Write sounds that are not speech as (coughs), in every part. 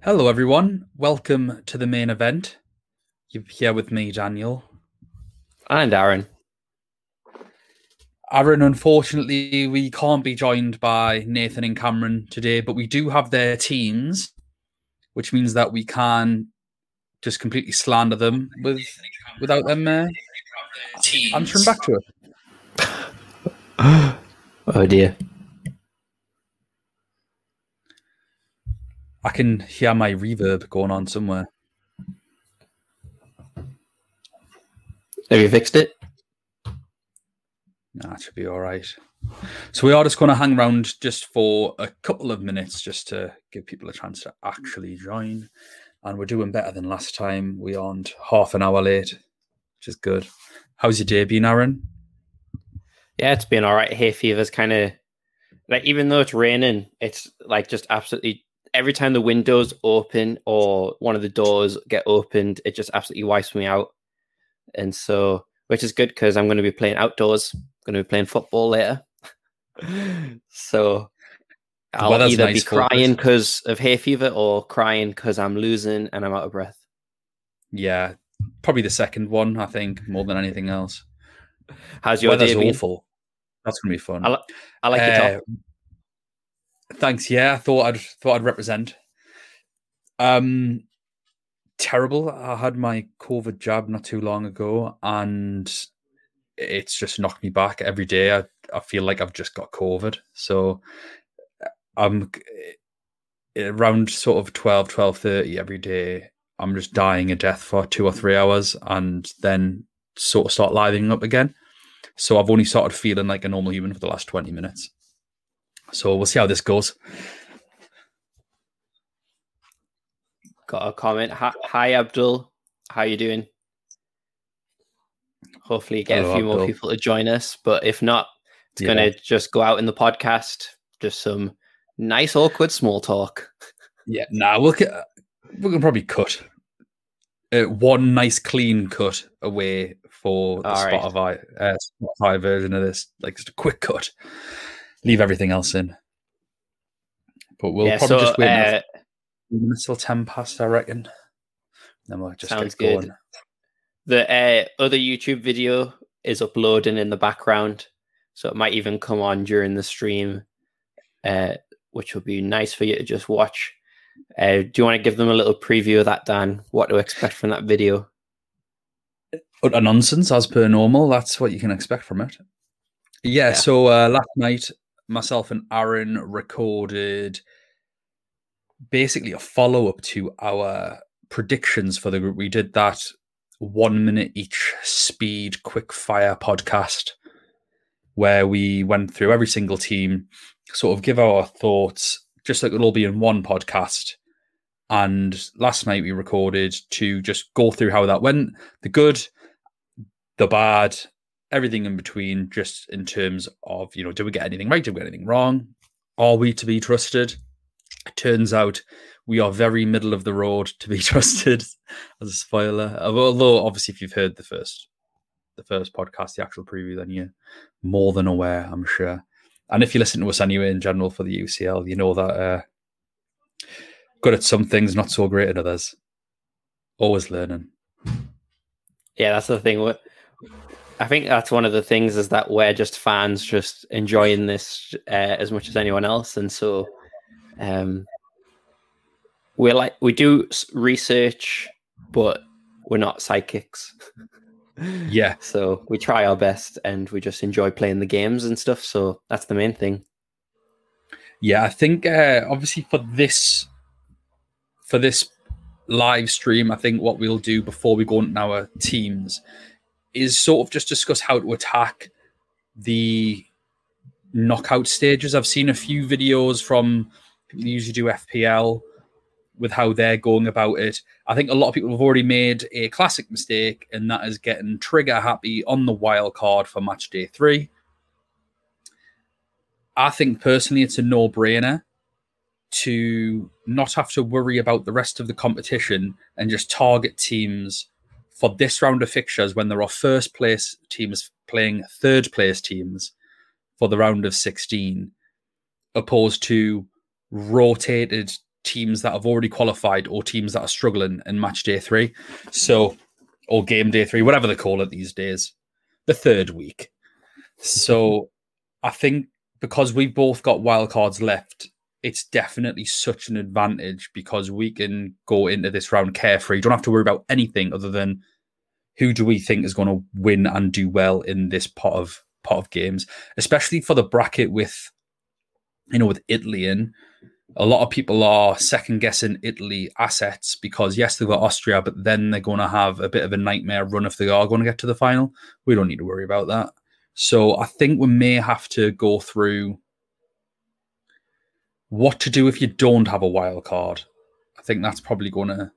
Hello, everyone. Welcome to the main event. You're here with me, Daniel. And Aaron. Aaron, unfortunately, we can't be joined by Nathan and Cameron today, but we do have their teams, which means that we can just completely slander them with without them uh, answering back to it. (gasps) oh dear. I can hear my reverb going on somewhere. Have you fixed it? That should be all right. So we are just going to hang around just for a couple of minutes, just to give people a chance to actually join. And we're doing better than last time. We aren't half an hour late, which is good. How's your day been, Aaron? Yeah, it's been all right. Hay fever's kind of like even though it's raining, it's like just absolutely every time the windows open or one of the doors get opened, it just absolutely wipes me out. And so, which is good because I'm going to be playing outdoors. I'm going to be playing football later. (laughs) so I'll either nice be crying because of hay fever or crying because I'm losing and I'm out of breath. Yeah, probably the second one. I think more than anything else. How's your Weather's day awful. That's gonna be fun. I, li- I like uh, your top. Thanks. Yeah, I thought I'd thought I'd represent. Um, terrible. I had my COVID jab not too long ago, and it's just knocked me back every day. I I feel like I've just got COVID. So I'm around sort of 12, 12 30 every day. I'm just dying a death for two or three hours, and then sort of start livening up again. So I've only started feeling like a normal human for the last 20 minutes. So we'll see how this goes. Got a comment. Hi, Abdul. How you doing? Hopefully, get Hello, a few Abdul. more people to join us. But if not, it's yeah. going to just go out in the podcast. Just some nice, awkward small talk. Yeah, nah, we'll get, we can probably cut uh, one nice, clean cut away for the Spotify right. uh, Spotify version of this, like just a quick cut leave everything else in. But we'll yeah, probably so, just wait uh, till ten past, I reckon. Then we'll just sounds get going. good. The uh, other YouTube video is uploading in the background, so it might even come on during the stream, uh, which will be nice for you to just watch. Uh, do you want to give them a little preview of that, Dan? What to expect from that video? A nonsense, as per normal. That's what you can expect from it. Yeah. yeah. So uh, last night myself and Aaron recorded basically a follow up to our predictions for the group. We did that one minute each speed quick fire podcast where we went through every single team, sort of give our thoughts, just like it'll all be in one podcast. And last night we recorded to just go through how that went the good, the bad, everything in between, just in terms of, you know, did we get anything right? Did we get anything wrong? Are we to be trusted? It turns out we are very middle of the road to be (laughs) trusted as a spoiler. Although obviously if you've heard the first the first podcast, the actual preview, then you're more than aware, I'm sure. And if you listen to us anyway in general for the UCL, you know that uh, good at some things, not so great at others. Always learning. Yeah, that's the thing. I think that's one of the things is that we're just fans, just enjoying this uh, as much as anyone else, and so um, we're like we do research, but we're not psychics. (laughs) yeah. So we try our best, and we just enjoy playing the games and stuff. So that's the main thing. Yeah, I think uh, obviously for this for this live stream, I think what we'll do before we go into our teams is sort of just discuss how to attack the knockout stages. I've seen a few videos from people who usually do FPL with how they're going about it. I think a lot of people have already made a classic mistake, and that is getting trigger happy on the wild card for match day three. I think personally it's a no brainer to not have to worry about the rest of the competition and just target teams for this round of fixtures when there are first place teams playing third place teams for the round of 16 opposed to rotated teams that have already qualified or teams that are struggling in match day three. So, or game day three, whatever they call it these days, the third week. So, I think because we've both got wild cards left, it's definitely such an advantage because we can go into this round carefree. Don't have to worry about anything other than who do we think is going to win and do well in this pot of pot of games, especially for the bracket with you know with Italy in. A lot of people are second guessing Italy assets because yes, they've got Austria, but then they're going to have a bit of a nightmare run if they are going to get to the final. We don't need to worry about that. So I think we may have to go through what to do if you don't have a wild card. I think that's probably going to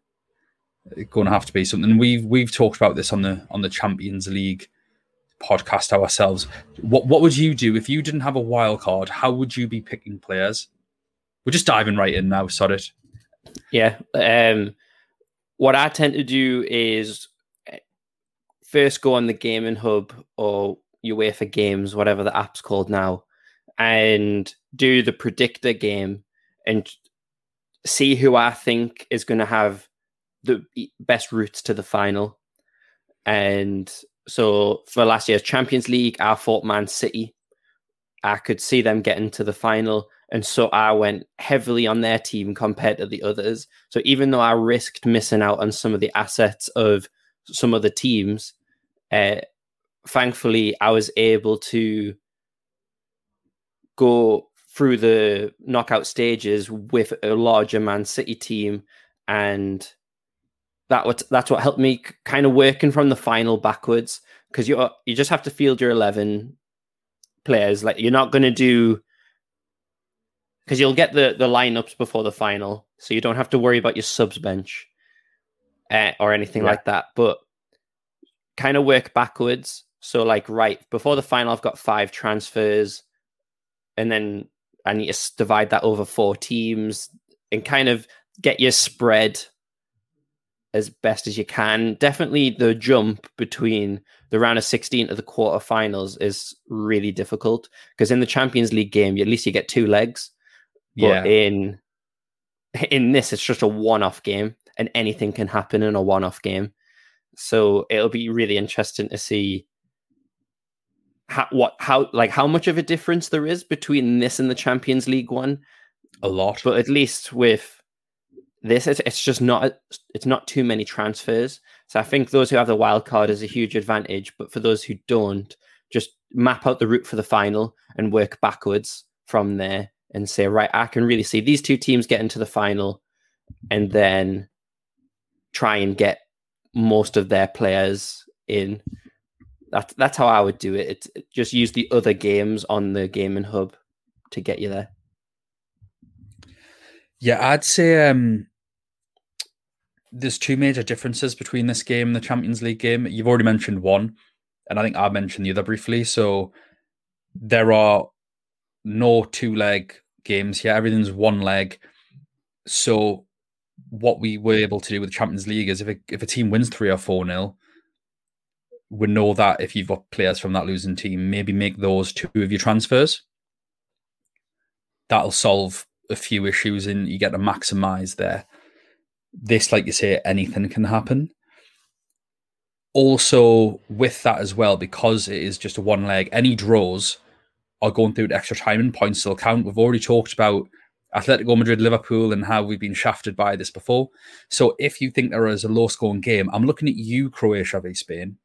going to have to be something we've we've talked about this on the on the Champions League podcast ourselves. What what would you do if you didn't have a wild card? How would you be picking players? We're just diving right in now. Sorry. Yeah. Um, what I tend to do is eh, first go on the gaming hub or UEFA games, whatever the app's called now, and do the predictor game and see who I think is going to have the best routes to the final. And so for last year's Champions League, I thought Man City. I could see them getting to the final. And so I went heavily on their team compared to the others. So even though I risked missing out on some of the assets of some of the teams, uh, thankfully I was able to go through the knockout stages with a larger Man City team, and that what that's what helped me kind of working from the final backwards because you you just have to field your eleven players. Like you're not going to do because you'll get the the lineups before the final, so you don't have to worry about your subs bench uh, or anything yeah. like that. But kind of work backwards. So like right before the final, I've got five transfers and then I need to divide that over four teams and kind of get your spread as best as you can. Definitely the jump between the round of 16 to the quarterfinals is really difficult because in the Champions League game, at least you get two legs. But yeah. in (laughs) in this, it's just a one-off game, and anything can happen in a one-off game. So it'll be really interesting to see how what how like how much of a difference there is between this and the Champions League one. A lot, but at least with this, it's, it's just not it's not too many transfers. So I think those who have the wild card is a huge advantage. But for those who don't, just map out the route for the final and work backwards from there and say, right, I can really see these two teams get into the final, and then try and get most of their players in that's that's how I would do it. It's just use the other games on the gaming hub to get you there. Yeah, I'd say um, there's two major differences between this game and the Champions League game. You've already mentioned one, and I think I mentioned the other briefly. So there are no two leg games here. Everything's one leg. So what we were able to do with the Champions League is if a, if a team wins three or four nil, we know that if you've got players from that losing team, maybe make those two of your transfers. That'll solve a few issues and you get to maximize there. This, like you say, anything can happen. Also, with that as well, because it is just a one leg, any draws are going through extra time and points still count. We've already talked about Atletico Madrid, Liverpool, and how we've been shafted by this before. So if you think there is a low scoring game, I'm looking at you, Croatia v Spain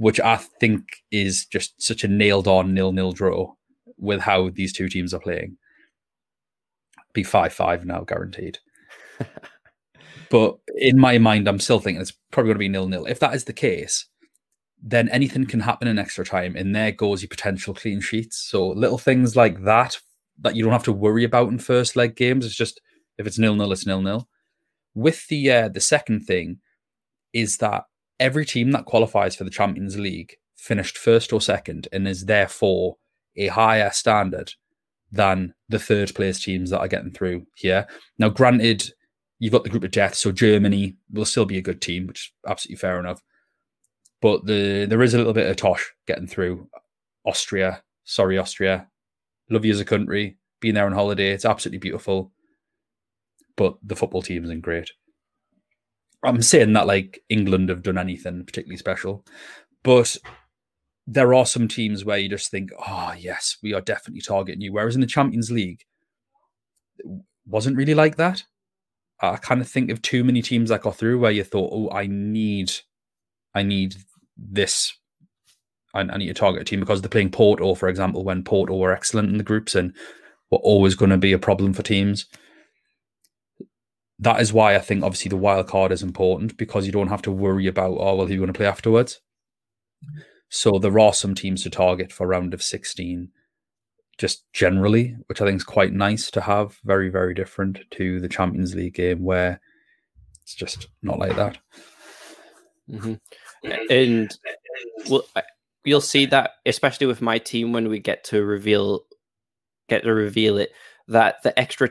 which I think is just such a nailed on nil nil draw with how these two teams are playing. Be 5 5 now, guaranteed. (laughs) but in my mind, I'm still thinking it's probably going to be nil nil. If that is the case, then anything can happen in extra time, and there goes your potential clean sheets. So little things like that that you don't have to worry about in first leg games. It's just if it's nil nil, it's nil nil. With the uh, the second thing is that every team that qualifies for the Champions League finished first or second and is therefore a higher standard than the third place teams that are getting through here. Now, granted, you've got the group of death, so Germany will still be a good team, which is absolutely fair enough. But the there is a little bit of tosh getting through. Austria, sorry, Austria, love you as a country. Being there on holiday, it's absolutely beautiful. but the football team isn't great. I'm saying that like England have done anything particularly special, but there are some teams where you just think, oh yes, we are definitely targeting you. Whereas in the Champions League, it wasn't really like that. I kind of think of too many teams that got through where you thought, oh, I need, I need this. I, I need to target a team because they're playing Porto, for example, when Porto were excellent in the groups and were always going to be a problem for teams. That is why I think obviously the wild card is important because you don't have to worry about, oh, well, who you going to play afterwards? So there are some teams to target for round of 16 just generally, which I think is quite nice to have. Very, very different to the Champions League game where it's just not like that. Mm-hmm. And well, you'll see that, especially with my team, when we get to reveal, get to reveal it, that the extra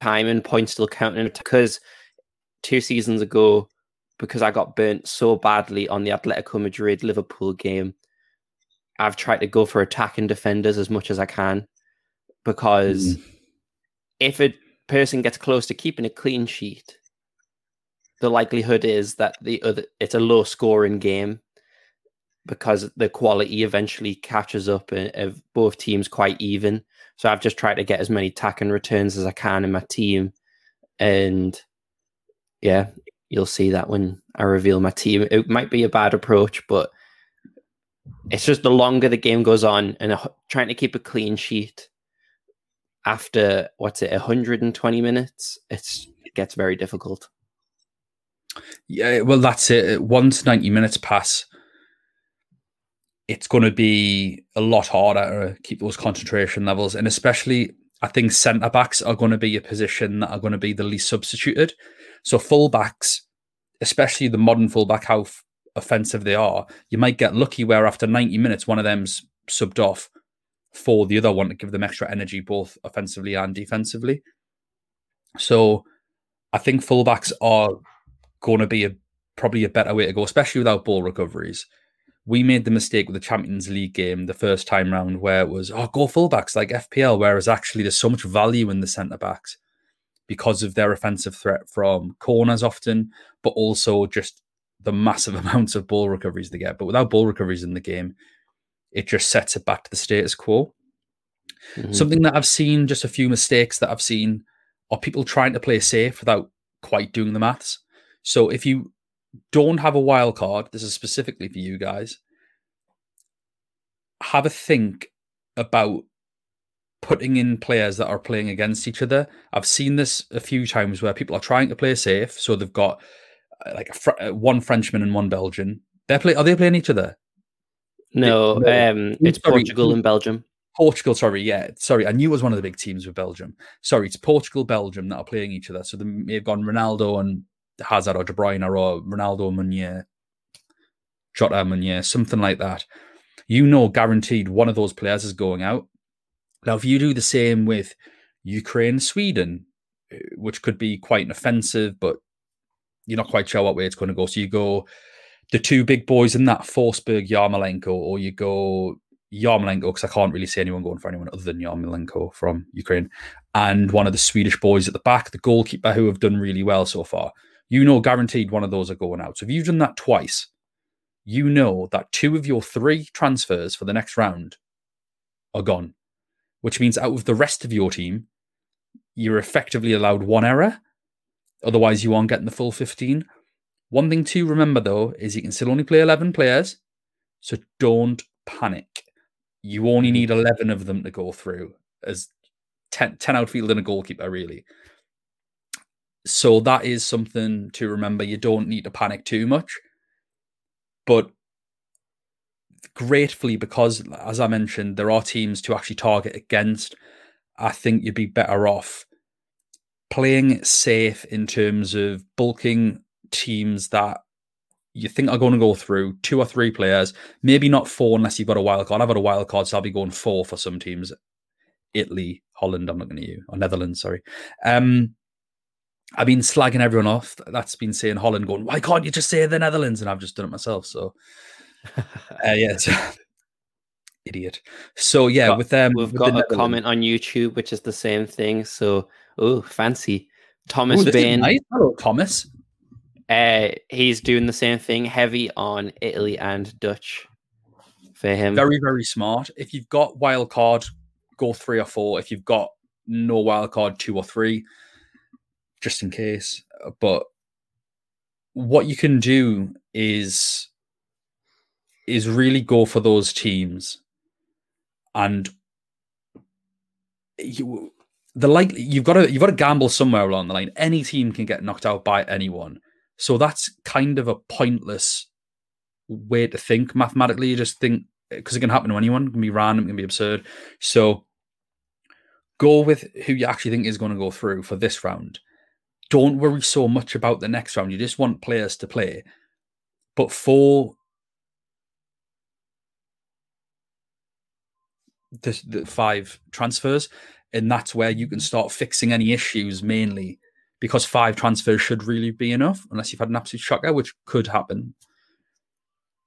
time and points still counting because two seasons ago, because I got burnt so badly on the Atletico Madrid Liverpool game, I've tried to go for attacking defenders as much as I can because mm. if a person gets close to keeping a clean sheet, the likelihood is that the other it's a low scoring game because the quality eventually catches up eh, of both teams quite even. So I've just tried to get as many tack and returns as I can in my team, and yeah, you'll see that when I reveal my team. It might be a bad approach, but it's just the longer the game goes on and trying to keep a clean sheet after what's it 120 minutes it's it gets very difficult yeah well that's it once 90 minutes pass it's going to be a lot harder to keep those concentration levels and especially i think centre backs are going to be a position that are going to be the least substituted so full backs especially the modern fullback how offensive they are, you might get lucky where after 90 minutes, one of them's subbed off for the other one to give them extra energy, both offensively and defensively. So I think fullbacks are going to be a, probably a better way to go, especially without ball recoveries. We made the mistake with the Champions League game the first time round where it was, oh, go fullbacks like FPL, whereas actually there's so much value in the centre backs because of their offensive threat from corners often, but also just the massive (laughs) amounts of ball recoveries they get. But without ball recoveries in the game, it just sets it back to the status quo. Mm-hmm. Something that I've seen, just a few mistakes that I've seen, are people trying to play safe without quite doing the maths. So if you don't have a wild card, this is specifically for you guys, have a think about putting in players that are playing against each other. I've seen this a few times where people are trying to play safe, so they've got uh, like fr- uh, one Frenchman and one Belgian. They're play. Are they playing each other? No, um, it's sorry, Portugal and Belgium. Portugal, sorry, yeah, sorry. I knew it was one of the big teams with Belgium. Sorry, it's Portugal, Belgium that are playing each other. So they may have gone Ronaldo and Hazard or De Bruyne or Ronaldo Meunier, Jota Meunier, something like that. You know, guaranteed one of those players is going out. Now, if you do the same with Ukraine, Sweden, uh, which could be quite an offensive, but you're not quite sure what way it's going to go. So you go the two big boys in that Forsberg Yarmolenko, or you go Yarmolenko, because I can't really see anyone going for anyone other than Yarmolenko from Ukraine, and one of the Swedish boys at the back, the goalkeeper, who have done really well so far. You know, guaranteed one of those are going out. So if you've done that twice, you know that two of your three transfers for the next round are gone, which means out of the rest of your team, you're effectively allowed one error Otherwise, you aren't getting the full 15. One thing to remember though is you can still only play 11 players. So don't panic. You only mm-hmm. need 11 of them to go through as 10, 10 outfield and a goalkeeper, really. So that is something to remember. You don't need to panic too much. But gratefully, because as I mentioned, there are teams to actually target against, I think you'd be better off playing safe in terms of bulking teams that you think are going to go through two or three players, maybe not four unless you've got a wild card. I've got a wild card, so I'll be going four for some teams. Italy, Holland, I'm looking at you, or Netherlands, sorry. Um, I've been slagging everyone off. That's been saying Holland, going, why can't you just say the Netherlands? And I've just done it myself. So, (laughs) uh, yeah, idiot. So yeah, with them, we've with got the a comment on YouTube, which is the same thing. So Oh, fancy. Thomas Ooh, Bain. Nice. Hello, Thomas. Uh, he's doing the same thing, heavy on Italy and Dutch for him. Very, very smart. If you've got wild card, go three or four. If you've got no wild card, two or three, just in case. But what you can do is is really go for those teams and you the like you've got to you've got to gamble somewhere along the line. Any team can get knocked out by anyone. So that's kind of a pointless way to think mathematically. You just think because it can happen to anyone. It can be random it can be absurd. So go with who you actually think is going to go through for this round don't worry so much about the next round. You just want players to play. But for the, the five transfers, and that's where you can start fixing any issues mainly because five transfers should really be enough, unless you've had an absolute shocker, which could happen.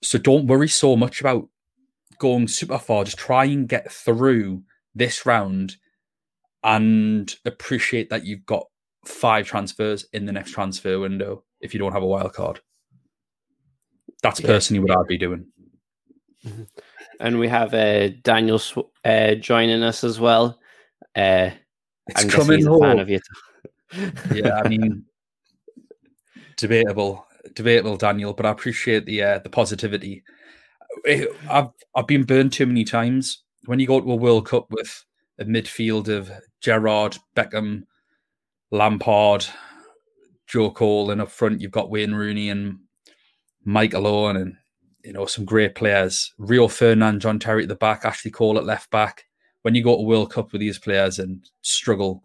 So don't worry so much about going super far. Just try and get through this round and appreciate that you've got five transfers in the next transfer window if you don't have a wild card. That's yeah. personally what I'd be doing. Mm-hmm. And we have uh, Daniel uh, joining us as well. Uh, it's I'm coming home. fan of you. (laughs) yeah, I mean, debatable, debatable, Daniel. But I appreciate the uh, the positivity. Eh, I've I've been burned too many times. When you go to a World Cup with a midfield of Gerrard, Beckham, Lampard, Joe Cole, and up front you've got Wayne Rooney and Mike Owen, and you know some great players. Rio Ferdinand, John Terry at the back, Ashley Cole at left back. When you go to World Cup with these players and struggle,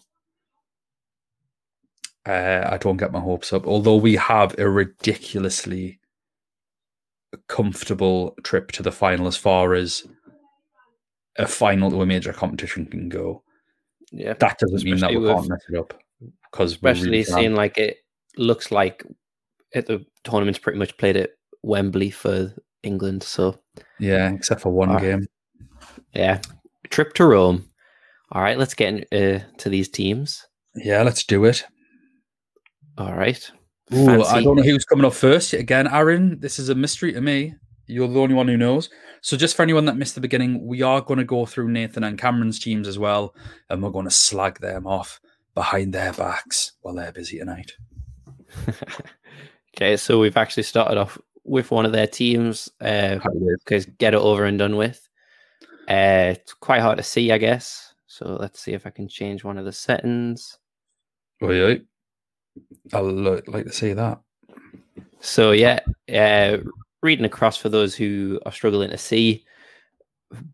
uh, I don't get my hopes up. Although we have a ridiculously comfortable trip to the final as far as a final to a major competition can go. Yeah, that doesn't mean that we can't mess it up because especially really seeing like it looks like it, the tournament's pretty much played at Wembley for England. So yeah, except for one uh, game. Yeah, trip to Rome. All right, let's get into uh, to these teams. Yeah, let's do it. All right. Ooh, I don't know who's coming up first. Again, Aaron, this is a mystery to me. You're the only one who knows. So, just for anyone that missed the beginning, we are going to go through Nathan and Cameron's teams as well, and we're going to slag them off behind their backs while they're busy tonight. (laughs) okay, so we've actually started off with one of their teams because uh, get it over and done with. Uh, it's quite hard to see, I guess. So let's see if I can change one of the settings. Oh yeah, I'll like to see that. So yeah, uh, reading across for those who are struggling to see,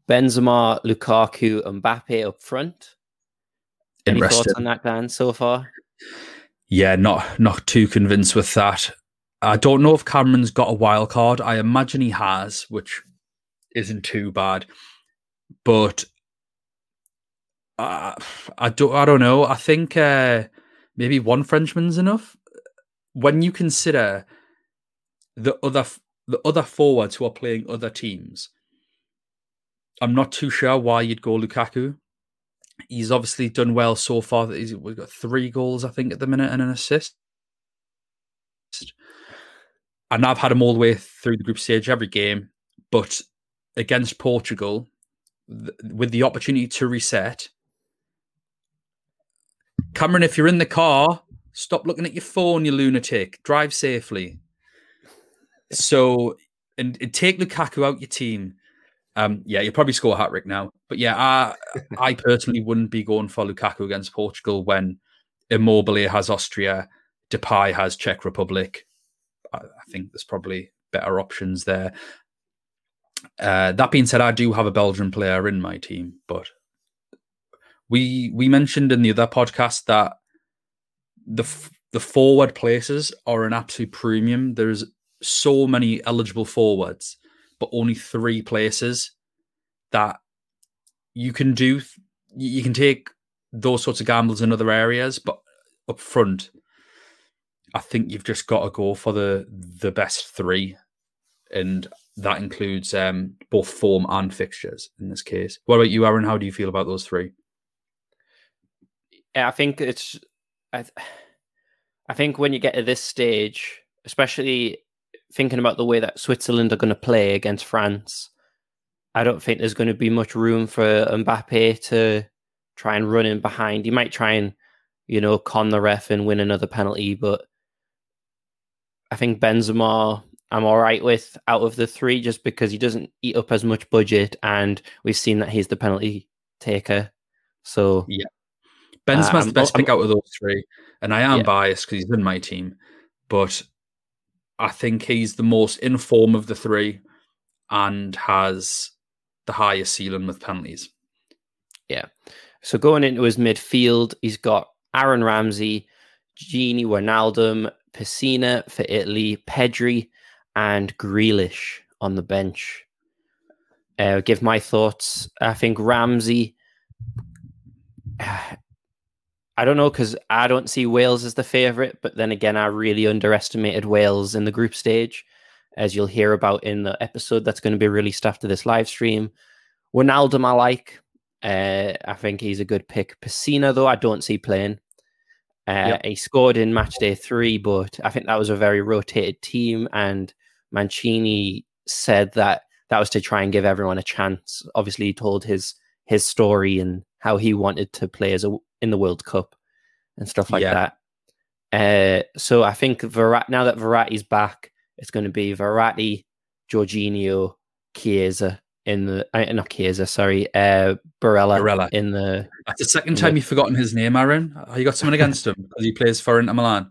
Benzema, Lukaku, Mbappe up front. Any thoughts on that, Dan, so far? Yeah, not not too convinced with that. I don't know if Cameron's got a wild card. I imagine he has, which isn't too bad. But uh, I don't. I don't know. I think uh, maybe one Frenchman's enough. When you consider the other the other forwards who are playing other teams, I'm not too sure why you'd go Lukaku he's obviously done well so far. He's we've got three goals, I think, at the minute and an assist. And I've had him all the way through the group stage every game, but against Portugal, th- with the opportunity to reset, Cameron, if you're in the car, stop looking at your phone, you lunatic. Drive safely. So, and, and take Lukaku out your team. Um, yeah, you'll probably score a hat trick now. But yeah, I, (laughs) I personally wouldn't be going for Lukaku against Portugal when Immobile has Austria, Depay has Czech Republic. I, I think there's probably better options there. Uh, that being said, I do have a Belgian player in my team, but we we mentioned in the other podcast that the the forward places are an absolute premium. There's so many eligible forwards but only three places that you can do. You can take those sorts of gambles in other areas, but up front, I think you've just got to go for the the best three, and that includes um, both form and fixtures in this case. What about you, Aaron? How do you feel about those three? I think it's I, th- I think when you get to this stage, especially thinking about the way that Switzerland are going to play against France, I don't think there's going to be much room for Mbappe to try and run in behind. He might try and, you know, con the ref and win another penalty, but I think Benzema I'm all right with out of the three just because he doesn't eat up as much budget and we've seen that he's the penalty taker. So yeah, Benzema's uh, the best I'm, pick out of those three, and I am yeah. biased because he's in my team, but I think he's the most in form of the three and has the highest ceiling with penalties. Yeah. So going into his midfield, he's got Aaron Ramsey, Gini Wijnaldum, Pessina for Italy, Pedri, and Grealish on the bench. Uh, give my thoughts. I think Ramsey. I don't know because I don't see Wales as the favourite, but then again, I really underestimated Wales in the group stage, as you'll hear about in the episode that's going to be released after this live stream. Wijnaldum, I like. Uh, I think he's a good pick. Pessina, though, I don't see playing. Uh, yep. He scored in match day three, but I think that was a very rotated team, and Mancini said that that was to try and give everyone a chance. Obviously, he told his his story and how he wanted to play as a in the World Cup and stuff like yeah. that. Uh, so I think Verratti, now that Verratti's back, it's going to be Verratti, Jorginho, Chiesa in the uh, not Chiesa, sorry, uh, Barella, Barella in the. That's the second time the, you've forgotten his name, Aaron. Have you got someone against him because he plays for Inter Milan?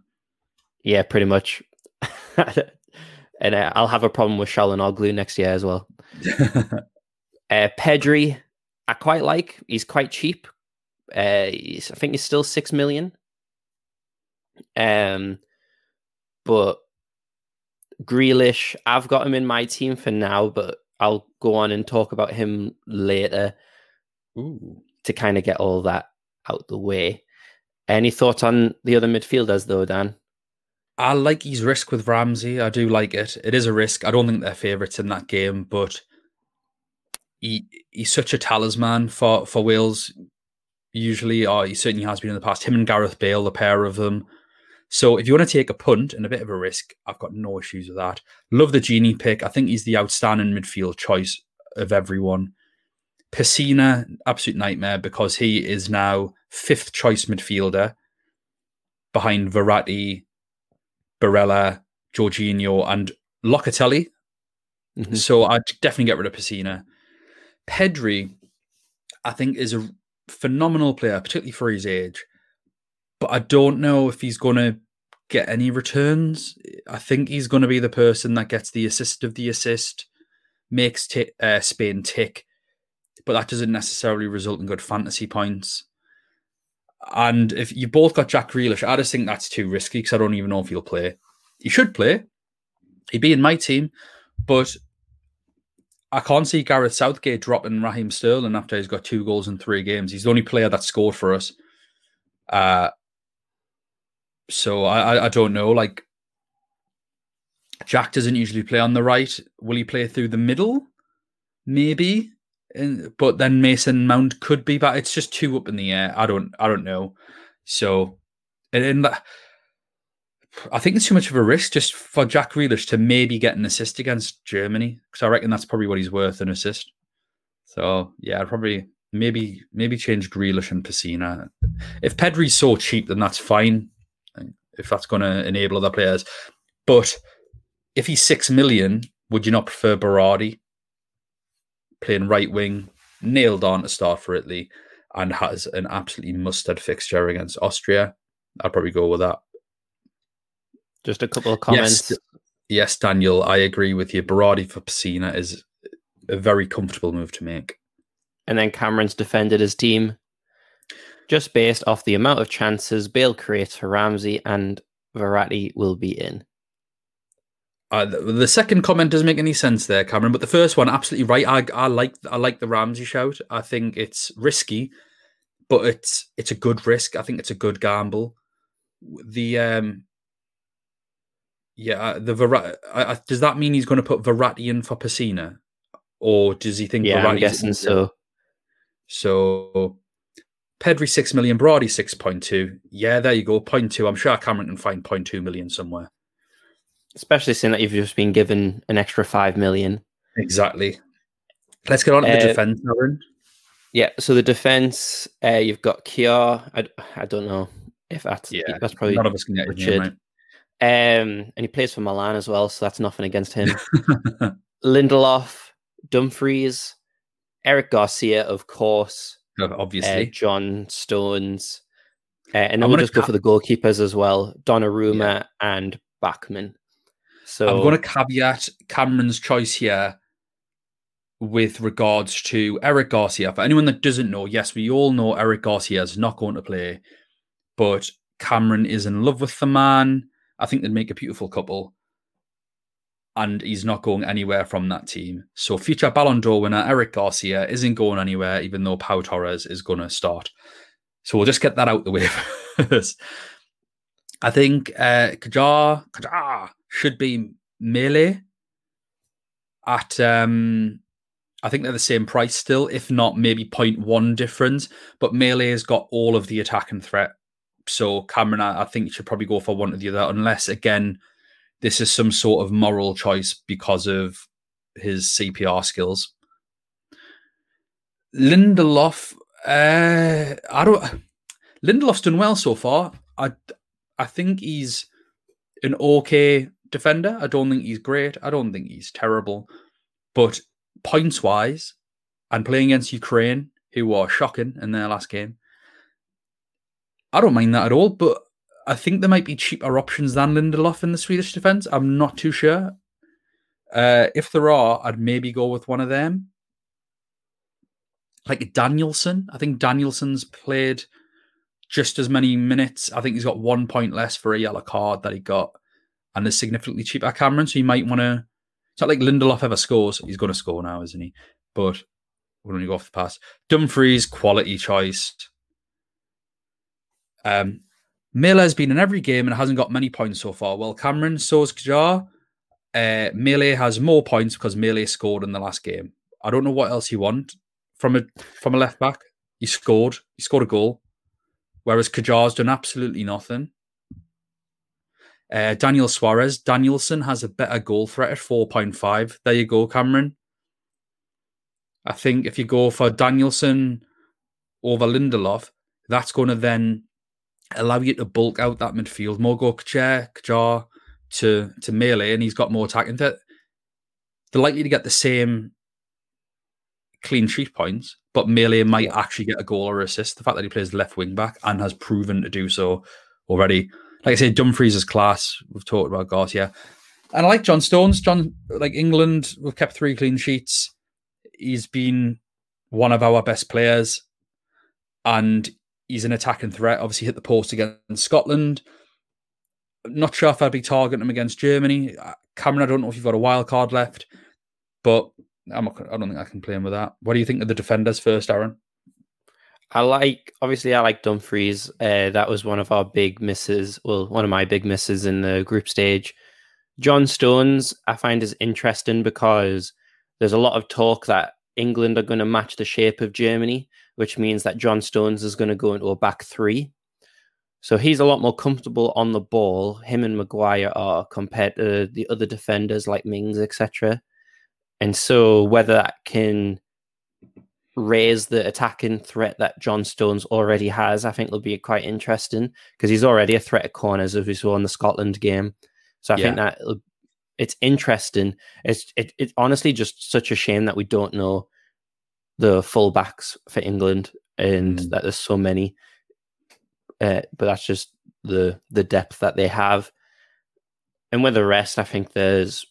Yeah, pretty much. (laughs) and uh, I'll have a problem with Calhanoglu next year as well. (laughs) uh, Pedri, I quite like. He's quite cheap. Uh, I think he's still six million. Um, but Grealish, I've got him in my team for now, but I'll go on and talk about him later Ooh. to kind of get all that out the way. Any thoughts on the other midfielders, though, Dan? I like his risk with Ramsey. I do like it. It is a risk. I don't think they're favourites in that game, but he he's such a talisman for, for Wales. Usually, or he certainly has been in the past. Him and Gareth Bale, the pair of them. So if you want to take a punt and a bit of a risk, I've got no issues with that. Love the Gini pick. I think he's the outstanding midfield choice of everyone. Pessina, absolute nightmare because he is now fifth choice midfielder behind Verratti, Barella, Jorginho, and Locatelli. Mm-hmm. So I'd definitely get rid of Pessina. Pedri, I think, is a phenomenal player, particularly for his age. But I don't know if he's going to get any returns. I think he's going to be the person that gets the assist of the assist, makes t- uh, Spain tick, but that doesn't necessarily result in good fantasy points. And if you both got Jack Grealish, I just think that's too risky because I don't even know if he'll play. He should play. He'd be in my team, but I can't see Gareth Southgate dropping Raheem Sterling after he's got two goals in three games. He's the only player that scored for us. Uh, so I, I don't know. Like Jack doesn't usually play on the right. Will he play through the middle? Maybe but then Mason Mount could be back. It's just too up in the air. I don't I don't know. So and, and I think it's too much of a risk just for Jack Grealish to maybe get an assist against Germany because I reckon that's probably what he's worth an assist. So yeah, I'd probably maybe maybe change Grealish and Pessina. If Pedri's so cheap, then that's fine. If that's going to enable other players, but if he's six million, would you not prefer Berardi? playing right wing, nailed on to start for Italy, and has an absolutely mustard fixture against Austria. I'd probably go with that. Just a couple of comments. Yes, yes Daniel, I agree with you. Berardi for Pessina is a very comfortable move to make. And then Cameron's defended his team just based off the amount of chances Bale creates for Ramsey and Verratti will be in. Uh, the, the, second comment doesn't make any sense there, Cameron. But the first one, absolutely right. I, I like I like the Ramsey shout. I think it's risky, but it's it's a good risk. I think it's a good gamble. The um, yeah, uh, the Verratti. Uh, does that mean he's going to put Verratti in for Pessina, or does he think? Yeah, Verratti's I'm guessing so. So Pedri six million, Berardi six point two. Yeah, there you go, point two. I'm sure Cameron can find point two million somewhere. Especially seeing that you've just been given an extra five million. Exactly. Let's get on to uh, the defense, Aaron. Yeah, so the defense, uh, you've got Kjær. I, I don't know if that's yeah, that's probably none of us can get Richard. And he plays for Milan as well, so that's nothing against him. (laughs) (laughs) Lindelof, Dumfries, Eric Garcia, of course. Obviously. Uh, John Stones. Uh, and then we'll just ca- go for the goalkeepers as well Donnarumma yeah. and Bachmann. So I'm going to caveat Cameron's choice here with regards to Eric Garcia. For anyone that doesn't know, yes, we all know Eric Garcia is not going to play, but Cameron is in love with the man. I think they'd make a beautiful couple. And he's not going anywhere from that team. So future Ballon d'Or winner Eric Garcia isn't going anywhere, even though Pau Torres is going to start. So we'll just get that out the way (laughs) first. I think uh, Kjær, Kjær should be Mæhle at um, I think they're the same price still, if not maybe 0.1 difference. But Mæhle has got all of the attack and threat. So Cameron, I, I think should probably go for one or the other, unless again, this is some sort of moral choice because of his CPR skills. Lindelof, uh, I don't. Lindelof's done well so far. I, I think he's an okay defender. I don't think he's great. I don't think he's terrible, but points wise, and playing against Ukraine, who were shocking in their last game, I don't mind that at all. But I think there might be cheaper options than Lindelof in the Swedish defence. I'm not too sure. Uh, if there are, I'd maybe go with one of them. Like Danielson. I think Danielson's played just as many minutes. I think he's got one point less for a yellow card that he got, and is significantly cheaper Cameron. So you might want to it's not like Lindelof ever scores. He's going to score now, isn't he? But we're going to go off the pass. Dumfries, quality choice. Um, Mæhle has been in every game and hasn't got many points so far. Well, Cameron, so's Kjær. Uh, Mæhle has more points because Mæhle scored in the last game. I don't know what else you want from a from a left back. He scored. He scored a goal. Whereas Kjær's done absolutely nothing. Uh, Daniel Suarez, Danielson has a better goal threat at 4.5. There you go, Cameron. I think if you go for Danielson over Lindelof, that's going to then allow you to bulk out that midfield more. Go Kjær to, to Mæhle, and he's got more attacking threat. They're likely to get the same clean sheet points, but Mæhle might actually get a goal or assist. The fact that he plays left wing back and has proven to do so already like I said, Dumfries is class. We've talked about Garcia. And I like John Stones. John, like England, we've kept three clean sheets. He's been one of our best players. And he's an attacking threat. Obviously, hit the post against Scotland. Not sure if I'd be targeting him against Germany. Uh, Cameron, I don't know if you've got a wild card left, but I'm not, I don't think I can play him with that. What do you think of the defenders first, Aaron? I like obviously I like Dumfries. Uh, that was one of our big misses. Well, one of my big misses in the group stage. John Stones, I find is interesting because there's a lot of talk that England are going to match the shape of Germany, which means that John Stones is going to go into a back three. So he's a lot more comfortable on the ball. Him and Maguire are compared to the other defenders like Mings, etc. And so whether that can raise the attacking threat that John Stones already has, I think will be quite interesting because he's already a threat at corners, as we saw in the Scotland game. So I yeah. think that uh, it's interesting. It's it, it's honestly just such a shame that we don't know the fullbacks for England and mm. that there's so many. Uh, but that's just the the depth that they have. And with the rest, I think there's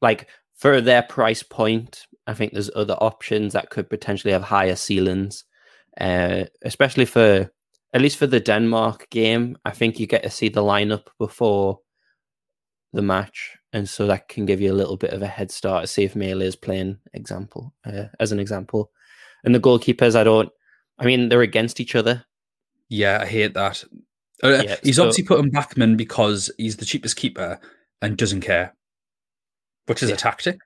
like for their price point, I think there's other options that could potentially have higher ceilings, uh, especially for at least for the Denmark game. I think you get to see the lineup before the match, and so that can give you a little bit of a head start to see if Mæhle is playing. Example uh, as an example, and the goalkeepers, I don't. I mean, they're against each other. Yeah, I hate that. Uh, yeah, he's so, obviously putting Bachmann because he's the cheapest keeper and doesn't care, which is yeah. a tactic.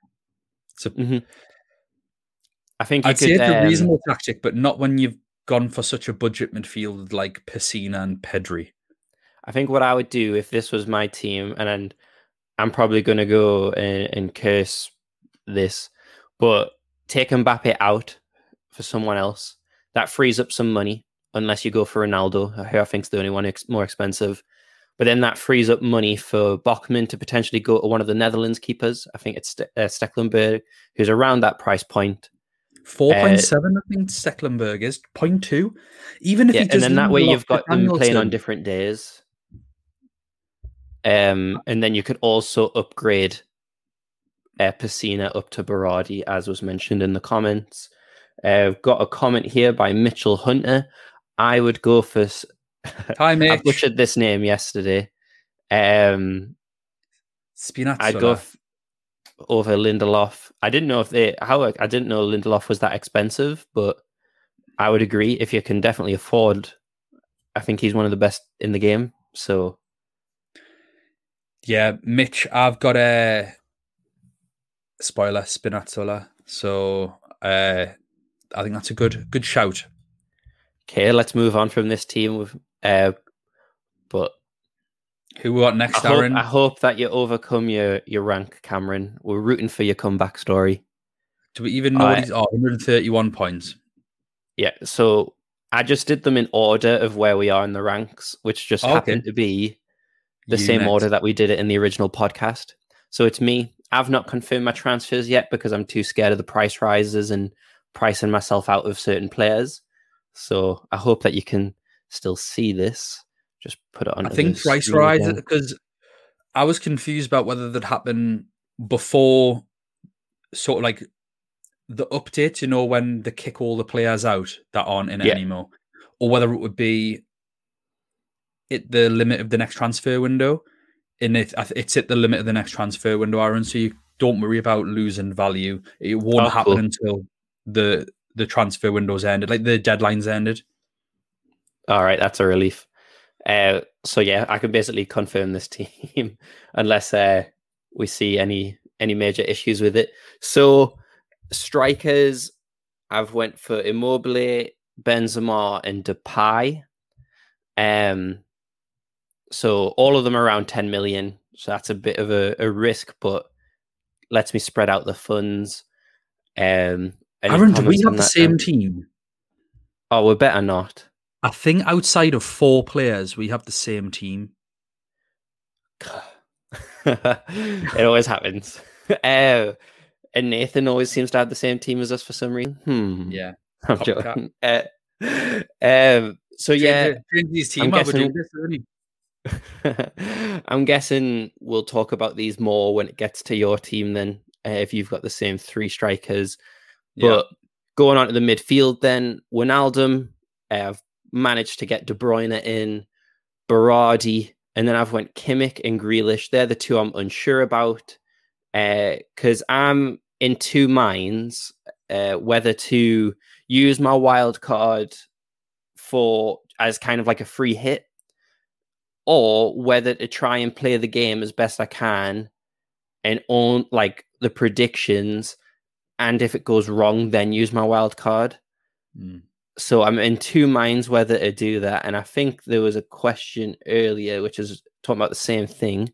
So, mm-hmm. I think I'd could, say it's um, a reasonable tactic, but not when you've gone for such a budget midfield like Pessina and Pedri. I think what I would do if this was my team, and, and I'm probably going to go and, and curse this, but take Mbappe out for someone else. That frees up some money, unless you go for Ronaldo, who I think is the only one ex- more expensive. But then that frees up money for Bachmann to potentially go to one of the Netherlands keepers. I think it's Ste- uh, Stekelenburg, who's around that price point. 4.7, uh, I think Stekelenburg is 0.2. Even if yeah, and then that way you've got them playing on different days. Um, and then you could also upgrade uh, Pessina up to Berardi, as was mentioned in the comments. Uh, I've got a comment here by Mitchell Hunter. I would go for. (laughs) Hi, Mitch. I butchered this name yesterday. Um, Spinazzola. I'd go f- over Lindelof. I didn't know if they how I didn't know Lindelof was that expensive, but I would agree if you can definitely afford. I think he's one of the best in the game. So, yeah, Mitch, I've got a spoiler Spinazzola. So, uh, I think that's a good good shout. Okay, let's move on from this team. With, uh, but who we got next, I hope, Aaron? I hope that you overcome your your rank, Cameron. We're rooting for your comeback story. Do we even know uh, he's? Oh, 131 points. Yeah, so I just did them in order of where we are in the ranks, which just oh, happened okay. to be the you same next. order that we did it in the original podcast. So it's me. I've not confirmed my transfers yet because I'm too scared of the price rises and pricing myself out of certain players. So I hope that you can still see this. Just put it on. I think price rise because I was confused about whether that happened before, sort of like the update. You know, when they kick all the players out that aren't in it yeah. anymore, or whether it would be at the limit of the next transfer window. And it, it's at the limit of the next transfer window, Aaron. So you don't worry about losing value. It won't oh, happen cool. until the the transfer windows ended, like the deadlines ended. All right, that's a relief. Uh, so yeah, I can basically confirm this (laughs) team unless uh, we see any any major issues with it. So strikers, I've went for Immobile, Benzema, and Depay. Um, so all of them around 10 million. So that's a bit of a, a risk, but lets me spread out the funds. Um, Aaron, do we have the same team? Oh, we're better not. I think outside of four players, we have the same team. (laughs) it always happens. (laughs) Uh, and Nathan always seems to have the same team as us for some reason. Hmm. Yeah. I'm joking. Uh, um, so yeah, I'm guessing, (laughs) I'm guessing we'll talk about these more when it gets to your team. Then, uh, if you've got the same three strikers, but yeah. going on to the midfield, then Wijnaldum, I've managed to get De Bruyne in, Berardi, and then I've went Kimmich and Grealish. They're the two I'm unsure about because uh, I'm in two minds uh, whether to use my wild card for as kind of like a free hit or whether to try and play the game as best I can and own like the predictions and if it goes wrong, then use my wild card. Mm. So I'm in two minds whether to do that. And I think there was a question earlier which is talking about the same thing.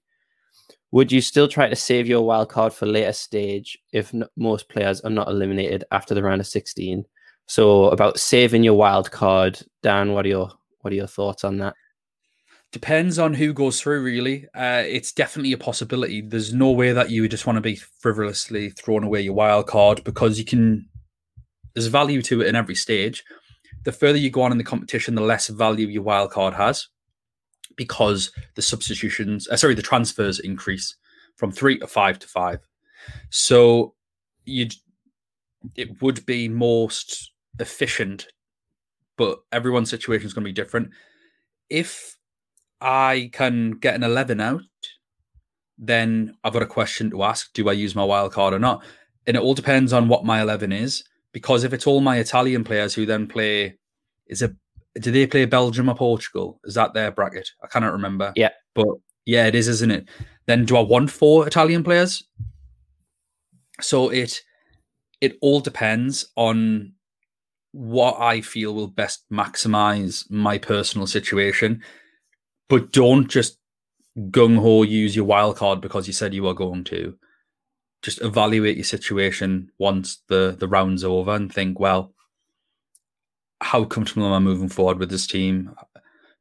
Would you still try to save your wild card for later stage if most players are not eliminated after the round of 16? So about saving your wild card, Dan, what are your what are your thoughts on that? Depends on who goes through, really. Uh, it's definitely a possibility. There's no way that you just want to be frivolously throwing away your wild card because you can. There's value to it in every stage. The further you go on in the competition, the less value your wild card has because the substitutions, uh, sorry, the transfers increase from three to five to five. So you, it would be most efficient, but everyone's situation is going to be different. If I can get an 11 out, then I've got a question to ask do I use my wild card or not? And it all depends on what my 11 is. Because if it's all my Italian players who then play, is it, do they play Belgium or Portugal? Is that their bracket? I cannot remember. Yeah. But yeah, it is, isn't it? Then do I want four Italian players? So it, it all depends on what I feel will best maximize my personal situation, but don't just gung ho use your wild card because you said you were going to. Just evaluate your situation once the the round's over and think, well, how comfortable am I moving forward with this team?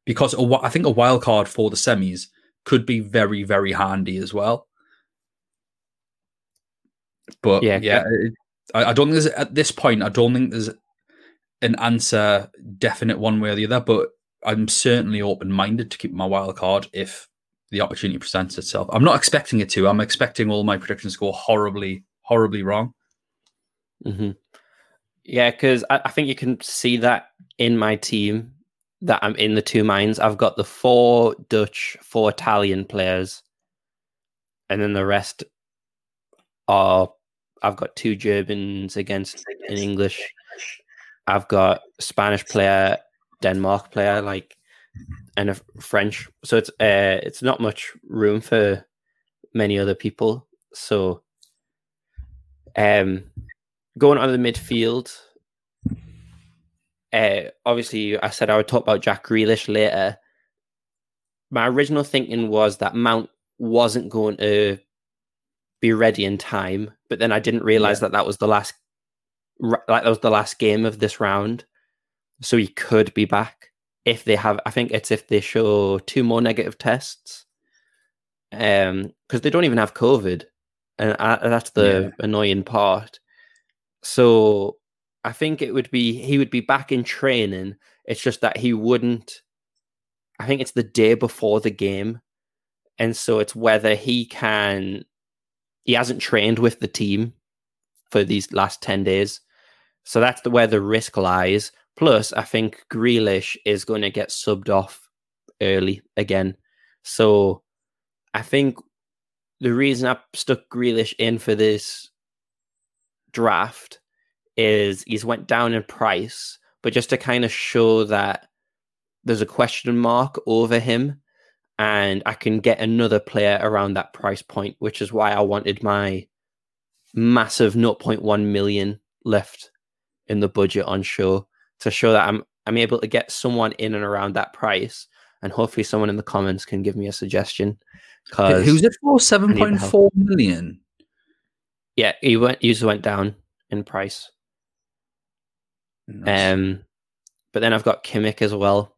Because a, I think a wild card for the semis could be very very handy as well. But yeah, yeah, it, I, I don't think there's at this point. I don't think there's an answer definite one way or the other. But I'm certainly open minded to keep my wild card if the opportunity presents itself. I'm not expecting it to. I'm expecting all my predictions to go horribly, horribly wrong. Mm-hmm. Yeah, because I, I, think you can see that in my team that I'm in the two minds. I've got the four Dutch, four Italian players, and then the rest are. I've got two Germans against an English. I've got Spanish player, Denmark player, like and a French. So it's uh, it's not much room for many other people. So, um, going on the midfield, uh, obviously I said I would talk about Jack Grealish later. My original thinking was that Mount wasn't going to be ready in time, but then I didn't realize yeah. that that was the last, like that was the last game of this round, so he could be back if they have, I think it's if they show two more negative tests, um, because they don't even have COVID, and I, that's the yeah. annoying part. So I think it would be he would be back in training. It's just that he wouldn't. I think it's the day before the game, and so it's whether he can. He hasn't trained with the team for these last ten days, so that's the, where the risk lies. Plus, I think Grealish is going to get subbed off early again. So I think the reason I stuck Grealish in for this draft is he's went down in price, but just to kind of show that there's a question mark over him and I can get another player around that price point, which is why I wanted my massive 0.1 million left in the budget on show to show that I'm I'm able to get someone in and around that price, and hopefully someone in the comments can give me a suggestion. Because who's it for? Seven point four million. Yeah, he went. He went down in price. Nice. Um, but then I've got Kimmich as well,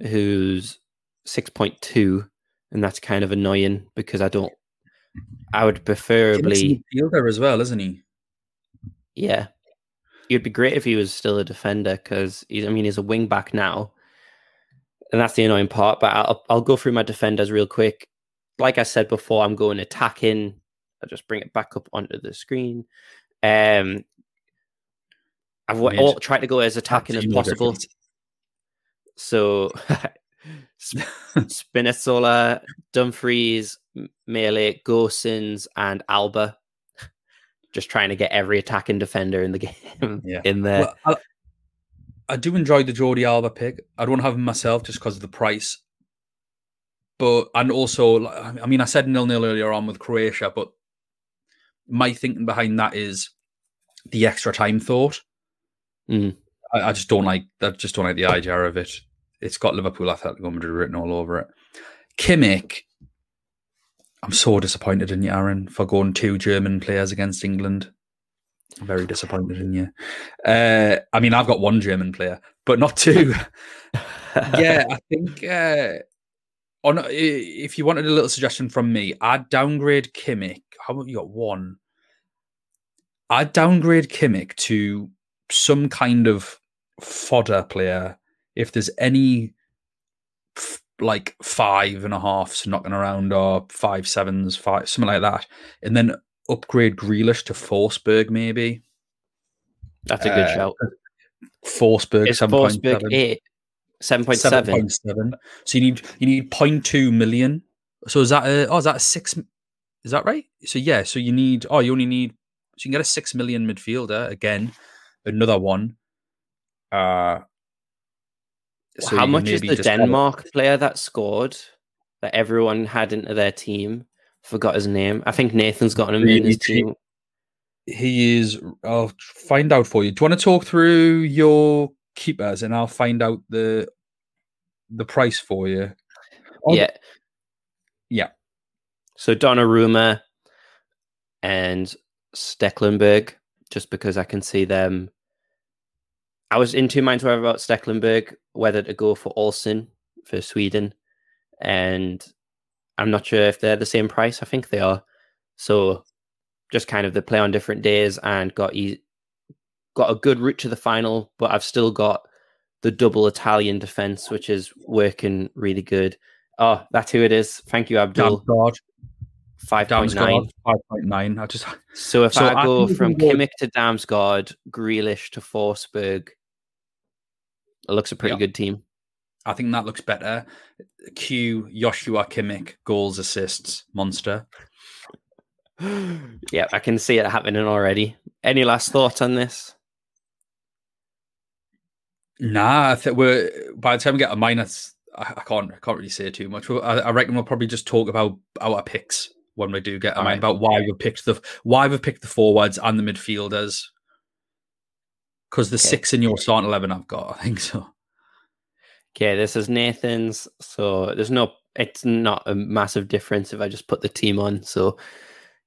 who's six point two, and that's kind of annoying because I don't. I would preferably fielder as well, isn't he? Yeah, it'd be great if he was still a defender because he's. I mean, he's a wing back now, and that's the annoying part. But I'll I'll go through my defenders real quick. Like I said before, I'm going attacking. I'll just bring it back up onto the screen. Um, I've all, tried to go as attacking as possible. So, (laughs) (laughs) Spinazzola, Dumfries, Mæhle, Gosens, and Alba just trying to get every attacking defender in the (laughs) game yeah. in there. Well, I, I, do enjoy the Jordi Alba pick. I don't have him myself just because of the price. But and also, I mean, I said nil nil earlier on with Croatia, but my thinking behind that is the extra time thought. Mm. I, I, just don't like. I just don't like the idea of it. It's got Liverpool Atletico Madrid written all over it. Kimmich I'm so disappointed in you, Aaron, for going two German players against England. I'm very disappointed in you. Uh, I mean, I've got one German player, but not two. (laughs) yeah, I think uh, on if you wanted a little suggestion from me, I'd downgrade Kimmich. How about you got one? I'd downgrade Kimmich to some kind of fodder player if there's any like five and a halfs knocking around or five sevens, five something like that, and then upgrade Grealish to Forsberg maybe. That's a good uh, shout. Forsberg, is Forsberg eight, seven point seven. So you need you need 0.2 million. So is that a, oh is that a six? Is that right? So yeah, so you need oh you only need so you can get a six million midfielder again, another one. Uh so How much is the Denmark player that scored that everyone had into their team? Forgot his name. I think Nathan's got him in his team. he is. I'll find out for you. Do you want to talk through your keepers, and I'll find out the the price for you? yeah, yeah. So Donnarumma and Stekelenburg, just because I can see them. I was in two minds whether about Stekelenburg, whether to go for Olsen for Sweden, and I'm not sure if they're the same price. I think they are. So just kind of they play on different days and got e- got a good route to the final, but I've still got the double Italian defense, which is working really good. Oh, that's who it is. Thank you, Abdul. God. Five point nine. Five point nine. I just so if so I go I from Kimmich to Damsgaard, Grealish to Forsberg, it looks a pretty yeah. good team. I think that looks better. Q Joshua Kimmich goals assists monster. (gasps) yeah, I can see it happening already. Any last thoughts on this? Nah, I think we're by the time we get a minus, I, I can't I can't really say too much. I, I, reckon we'll probably just talk about our picks when we do get a right. about why we picked the why we picked the forwards and the midfielders. Because the okay. six in your starting eleven, I've got, I think so. Okay, this is Nathan's, so there's no, it's not a massive difference if I just put the team on. So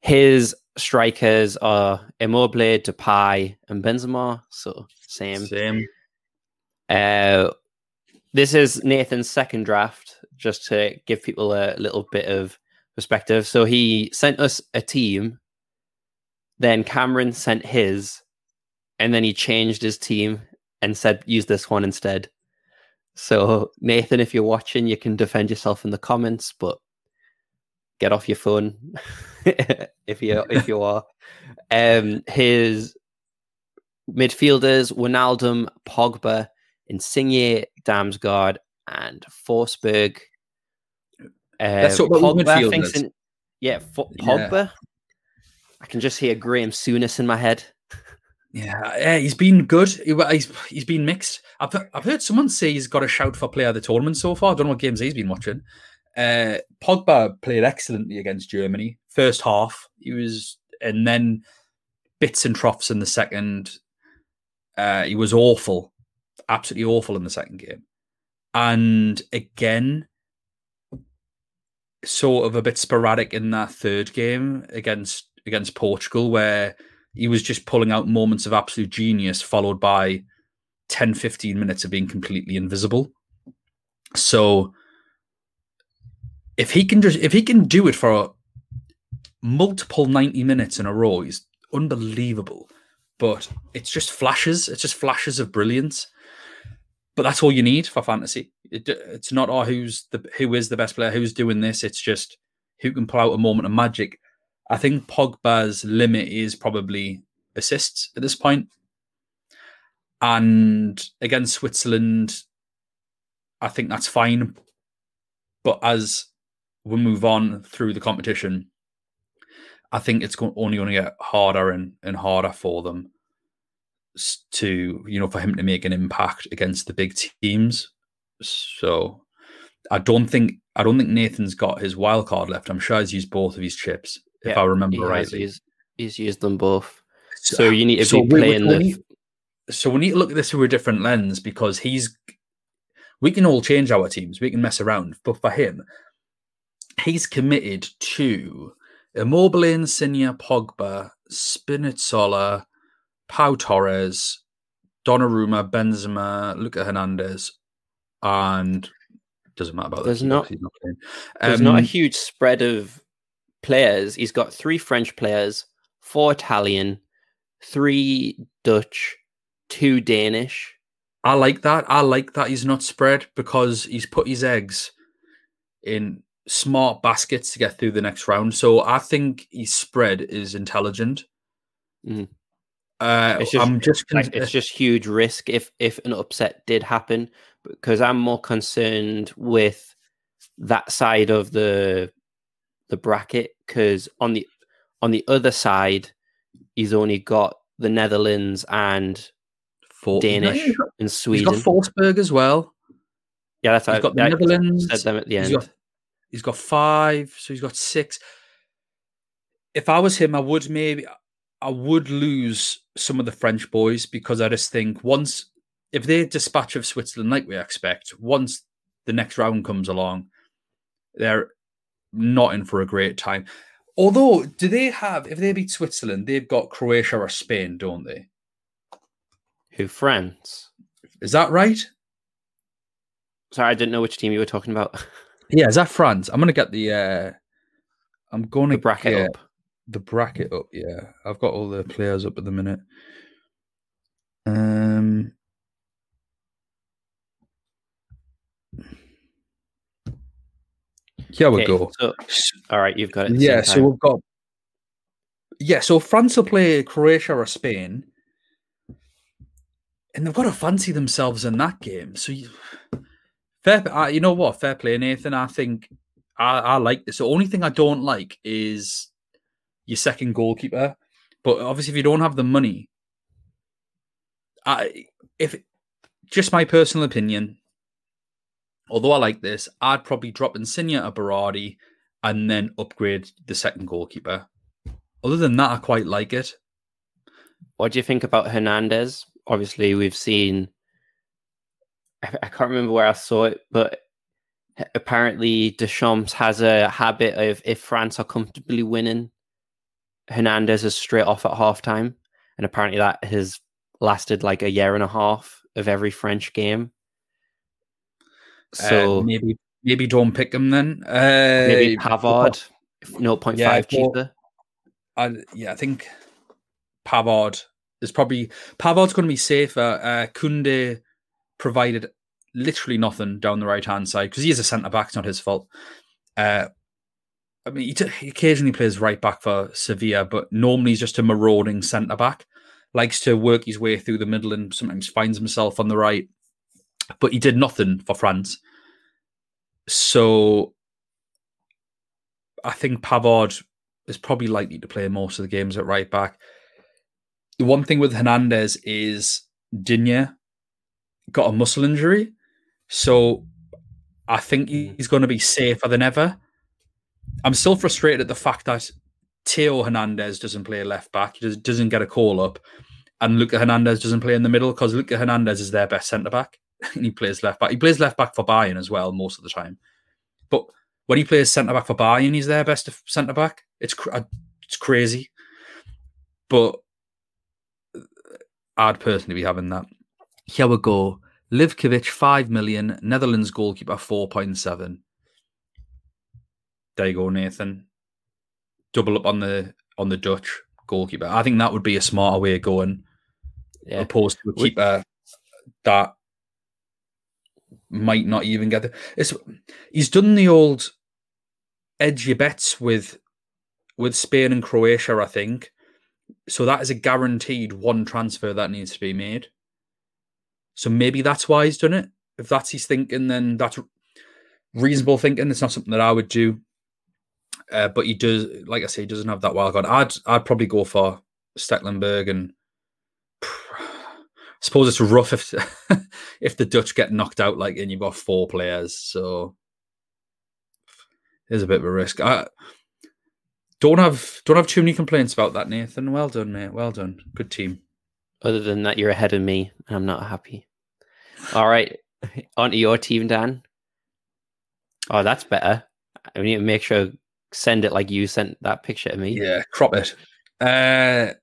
his strikers are Immobile, Depay, and Benzema. So same. Same. Uh, this is Nathan's second draft, just to give people a little bit of perspective. So he sent us a team, then Cameron sent his, and then he changed his team and said, use this one instead. So, Nathan, if you're watching, you can defend yourself in the comments, but get off your phone (laughs) if you if you are. Um, his midfielders: Wijnaldum, Pogba, Insigne, Damsgaard, and Forsberg. Uh, That's what Pogba thinks in, yeah, Pogba. Yeah. I can just hear Graham Souness in my head. Yeah, yeah, he's been good. He, he's he's been mixed. I've I've heard someone say he's got a shout for player of the tournament so far. I don't know what games he's been watching. Uh, Pogba played excellently against Germany. First half, he was, and then bits and troughs in the second. Uh, he was awful, absolutely awful in the second game, and again, sort of a bit sporadic in that third game against against Portugal, where he was just pulling out moments of absolute genius, followed by 10, 15 minutes of being completely invisible. So if he can just if he can do it for multiple 90 minutes in a row, he's unbelievable. But it's just flashes, it's just flashes of brilliance. But that's all you need for fantasy. It, it's not oh who's the who is the best player, who's doing this. It's just who can pull out a moment of magic. I think Pogba's limit is probably assists at this point. And against Switzerland, I think that's fine. But as we move on through the competition, I think it's only going to get harder and, and harder for them to, you know, for him to make an impact against the big teams. So I don't think I don't think Nathan's got his wild card left. I'm sure he's used both of his chips, if I remember rightly. He's, he's, used them both. So you need to so be playing the. So we need to look at this through a different lens because he's. We can all change our teams. We can mess around, but for him, he's committed to Immobile, Insigne, Pogba, Spinazzola, Pau Torres, Donnarumma, Benzema, Luca Hernandez, and doesn't matter about there's not, not um, there's not a um, huge spread of players. He's got three French players, four Italian, three Dutch, two Danish. I like that. I like that he's not spread because he's put his eggs in smart baskets to get through the next round. So I think his spread is intelligent. Mm. Uh, it's just, I'm just like, it's just huge risk if if an upset did happen because I'm more concerned with that side of the the bracket because on the on the other side he's only got the Netherlands and Danish no, got, and Sweden. He's got Forsberg as well. Yeah, that's he's how got the Netherlands. Said them at the end. He's got, He's got five, so he's got six. If I was him, I would maybe I would lose some of the French boys because I just think once if they dispatch of Switzerland like we expect, once the next round comes along, they're not in for a great time. Although, do they have if they beat Switzerland, they've got Croatia or Spain, don't they? Who France? Is that right? Sorry, I didn't know which team you were talking about. (laughs) Yeah, is that France? I'm gonna get the. uh I'm going to bracket get up. the bracket up. Yeah, I've got all the players up at the minute. Here we Okay, go. So, all right, you've got it. Yeah, so we've got. Yeah, so France will play Croatia or Spain, and they've got to fancy themselves in that game. So, you, fair, uh, you know what? Fair play, Nathan. I think I, I like this. The only thing I don't like is your second goalkeeper. But obviously, if you don't have the money, I if just my personal opinion. Although I like this, I'd probably drop Insigne or Berardi and then upgrade the second goalkeeper. Other than that, I quite like it. What do you think about Hernandez? Obviously, we've seen. I can't remember where I saw it, but apparently Deschamps has a habit of if France are comfortably winning, Hernandez is straight off at halftime, and apparently that has lasted like a year and a half of every French game. So Uh, maybe maybe don't pick him then. Uh, maybe Pavard, zero point Yeah, five cheaper. I, yeah, I think Pavard is probably Pavard's going to be safer. Uh, Koundé provided literally nothing down the right hand side because he is a centre back. It's not his fault. Uh, I mean, he, t- he occasionally plays right back for Sevilla, but normally he's just a marauding centre back. Likes to work his way through the middle and sometimes finds himself on the right. But he did nothing for France. So I think Pavard is probably likely to play most of the games at right back. The one thing with Hernandez is Digne got a muscle injury. So I think he's going to be safer than ever. I'm still frustrated at the fact that Theo Hernandez doesn't play left back. He does, doesn't get a call up. And Luca Hernandez doesn't play in the middle because Luca Hernandez is their best centre back. (laughs) and he plays left back. He plays left back for Bayern as well most of the time. But when he plays centre back for Bayern, he's their best centre back. It's cr- it's crazy, but I'd personally be having that. Here we go. Livaković five million. Netherlands goalkeeper four point seven. There you go, Nathan. Double up on the on the Dutch goalkeeper. I think that would be a smarter way of going, Yeah. opposed to a keeper that might not even get the. It's he's done the old edge your bets with with Spain and Croatia, I think. So that is a guaranteed one transfer that needs to be made. So maybe that's why he's done it. If that's his thinking, then that's reasonable thinking. It's not something that I would do. Uh, but he does, like I say, he doesn't have that wild card. I'd I'd probably go for Stekelenburg, and suppose it's rough if (laughs) if the Dutch get knocked out like and you've got four players. So there's a bit of a risk. I don't have don't have too many complaints about that, Nathan. Well done, mate. Well done. Good team. Other than that, you're ahead of me, and I'm not happy. All right, (laughs) onto your team, Dan. Oh, that's better. I need to make sure send it like you sent that picture to me. Yeah, crop it. Uh,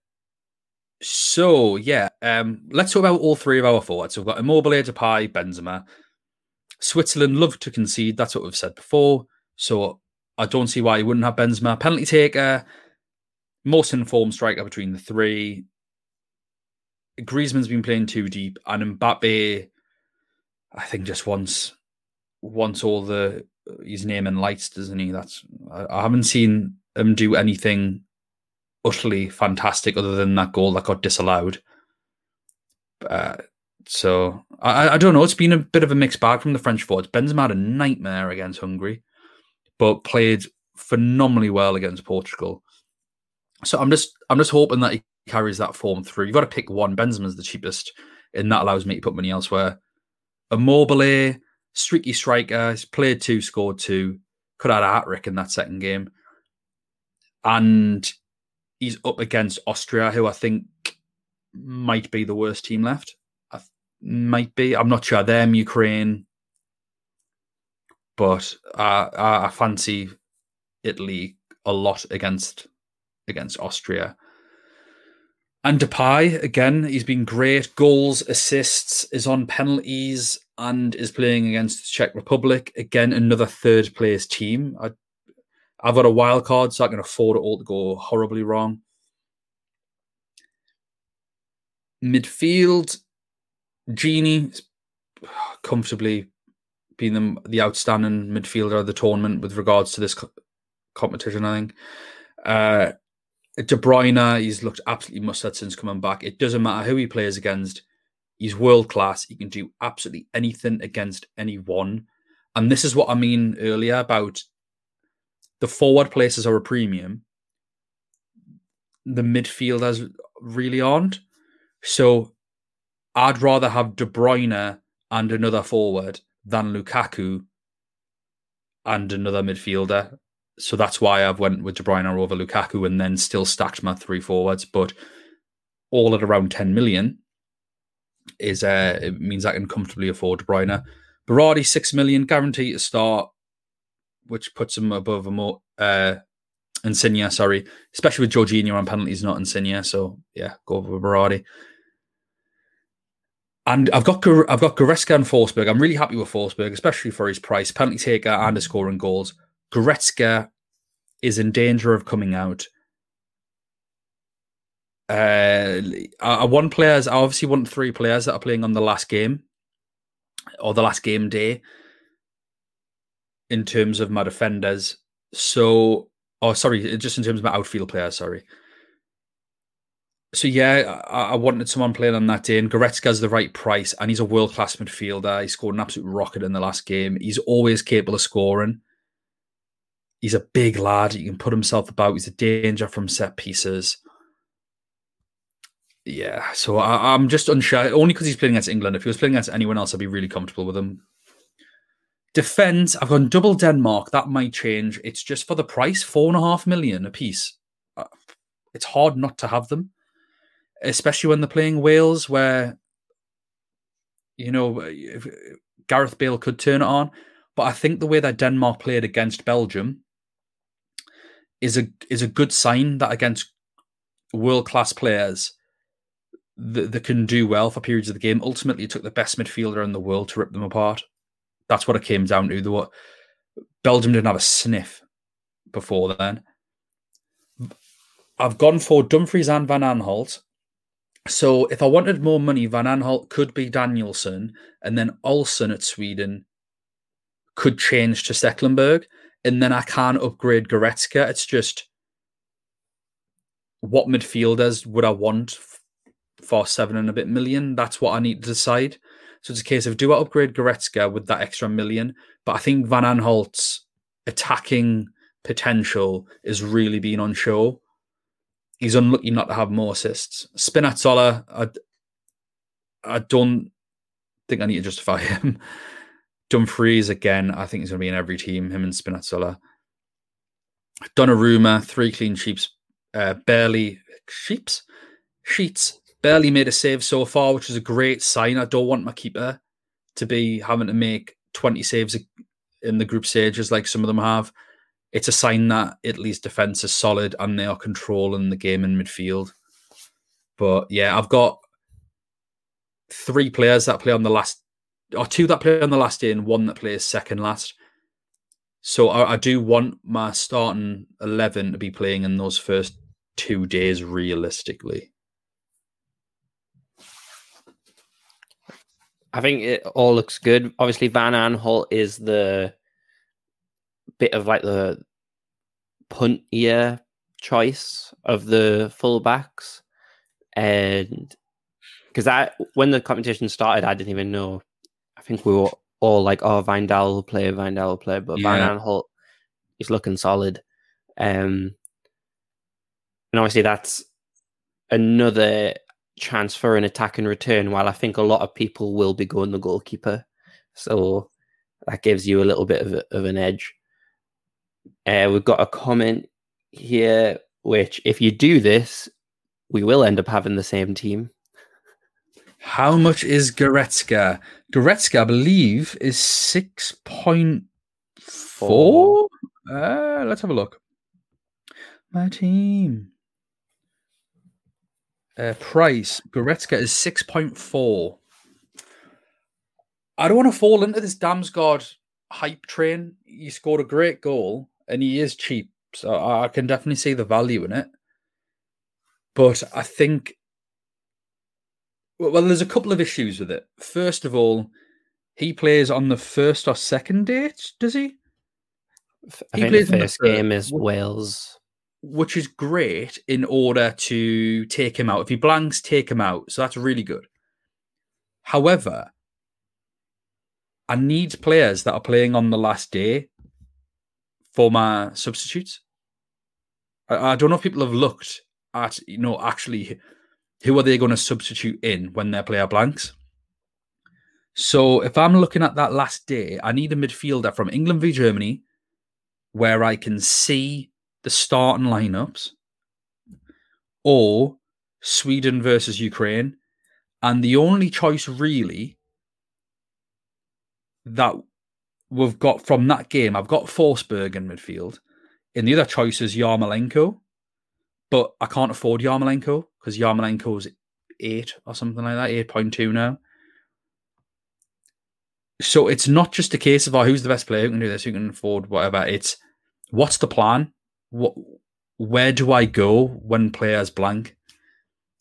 so yeah, um, let's talk about all three of our forwards. So we've got Immobile, Depay, Benzema. Switzerland love to concede. That's what we've said before. So I don't see why you wouldn't have Benzema. Penalty taker, most informed striker between the three. Griezmann's been playing too deep, and Mbappe, I think, just wants wants all the his name in lights, doesn't he? That's I, I haven't seen him do anything utterly fantastic other than that goal that got disallowed. Uh, so I, I don't know. It's been a bit of a mixed bag from the French forwards. Benzema had a nightmare against Hungary, but played phenomenally well against Portugal. So I'm just I'm just hoping that he carries that form through. You've got to pick one. Benzema's the cheapest, and that allows me to put money elsewhere. A Immobile, streaky striker. He's played two, scored two. Could have had a hat trick in that second game. And he's up against Austria, who I think might be the worst team left. I, might be. I'm not sure. Them, Ukraine. But I, I, I fancy Italy a lot against against Austria. And Depay, again, he's been great. Goals, assists, is on penalties, and is playing against the Czech Republic. Again, another third place team. I, I've got a wild card, so I can afford it all to go horribly wrong. Midfield, Gini comfortably being the, the outstanding midfielder of the tournament with regards to this co- competition, I think. Uh, De Bruyne, he's looked absolutely mustard since coming back. It doesn't matter who he plays against. He's world class. He can do absolutely anything against anyone. And this is what I mean earlier about the forward places are a premium. The midfielders really aren't. So I'd rather have De Bruyne and another forward than Lukaku and another midfielder so that's why I've went with De Bruyne over Lukaku and then still stacked my three forwards. But all at around 10 million is uh, it means I can comfortably afford De Bruyne. Berardi, 6 million, guaranteed to start, which puts him above a more uh, Insigne, sorry, especially with Jorginho on penalties, not Insigne. So yeah, go over Berardi. And I've got I've got Goretzka and Forsberg. I'm really happy with Forsberg, especially for his price, penalty taker and scoring goals. Goretzka is in danger of coming out. Uh, I want players. I obviously want three players that are playing on the last game or the last game day in terms of my defenders. So, oh, sorry, just in terms of my outfield players. Sorry. So yeah, I, I wanted someone playing on that day, and Goretzka's the right price, and he's a world class midfielder. He scored an absolute rocket in the last game. He's always capable of scoring. He's a big lad. He can put himself about. He's a danger from set pieces. Yeah, so I, am just unsure. Only because he's playing against England. If he was playing against anyone else, I'd be really comfortable with him. Defense, I've gone double Denmark. That might change. It's just for the price, four and a half million a piece. Uh, it's hard not to have them, especially when they're playing Wales, where you know Gareth Bale could turn it on. But I think the way that Denmark played against Belgium is a is a good sign that against world class players that, that can do well for periods of the game. Ultimately, it took the best midfielder in the world to rip them apart. That's what it came down to. The Belgium didn't have a sniff before then. I've gone for Dumfries and Van Aanholt. So if I wanted more money, Van Aanholt could be Danielson, and then Olsen at Sweden could change to Stekelenburg and then I can't upgrade Goretzka. It's just what midfielders would I want for seven and a bit million? That's what I need to decide. So it's a case of do I upgrade Goretzka with that extra million? But I think Van Aanholt's attacking potential is really being on show. He's unlucky not to have more assists. Spinazzola, I, I don't think I need to justify (laughs) him. Dumfries again, I think he's going to be in every team. Him and Spinazzola. Donnarumma, three clean sheets, uh, barely sheeps, sheets, barely made a save so far, which is a great sign. I don't want my keeper to be having to make twenty saves in the group stages like some of them have. It's a sign that Italy's defense is solid and they are controlling the game in midfield. But yeah, I've got three players that play on the last or two that play on the last day and one that plays second last. So I, I, do want my starting eleven to be playing in those first two days realistically. I think it all looks good. Obviously, Van Aanholt is the bit of like the puntier choice of the fullbacks, and because I when the competition started, I didn't even know I think we were all like, "Oh, Wijndal will play, Wijndal will play," but yeah. Van Aanholt is looking solid. Um, and obviously, that's another chance for an attack and return. While I think a lot of people will be going the goalkeeper, so that gives you a little bit of, a, of an edge. Uh, we've got a comment here. which, if you do this, we will end up having the same team. How much is Goretzka? Goretzka, I believe, is 6.4. Uh, let's have a look. My team. Uh, price Goretzka is 6.4. I don't want to fall into this Damsgaard hype train. He scored a great goal and he is cheap. So I can definitely see the value in it. But I think well, there's a couple of issues with it. First of all, he plays on the first or second date, does he? I he plays the first the game is Wales, which is great in order to take him out. If he blanks, take him out. So that's really good. However, I need players that are playing on the last day for my substitutes. I, I don't know if people have looked at you know actually who are they going to substitute in when their player blanks? So if I'm looking at that last day, I need a midfielder from England v Germany where I can see the starting lineups or Sweden versus Ukraine. And the only choice really that we've got from that game, I've got Forsberg in midfield. And the other choice is Yarmolenko. But I can't afford Yarmolenko because Yarmolenko's eight or something like that, eight point two now. So it's not just a case of oh, who's the best player who can do this, who can afford whatever. It's what's the plan? What where do I go when players blank?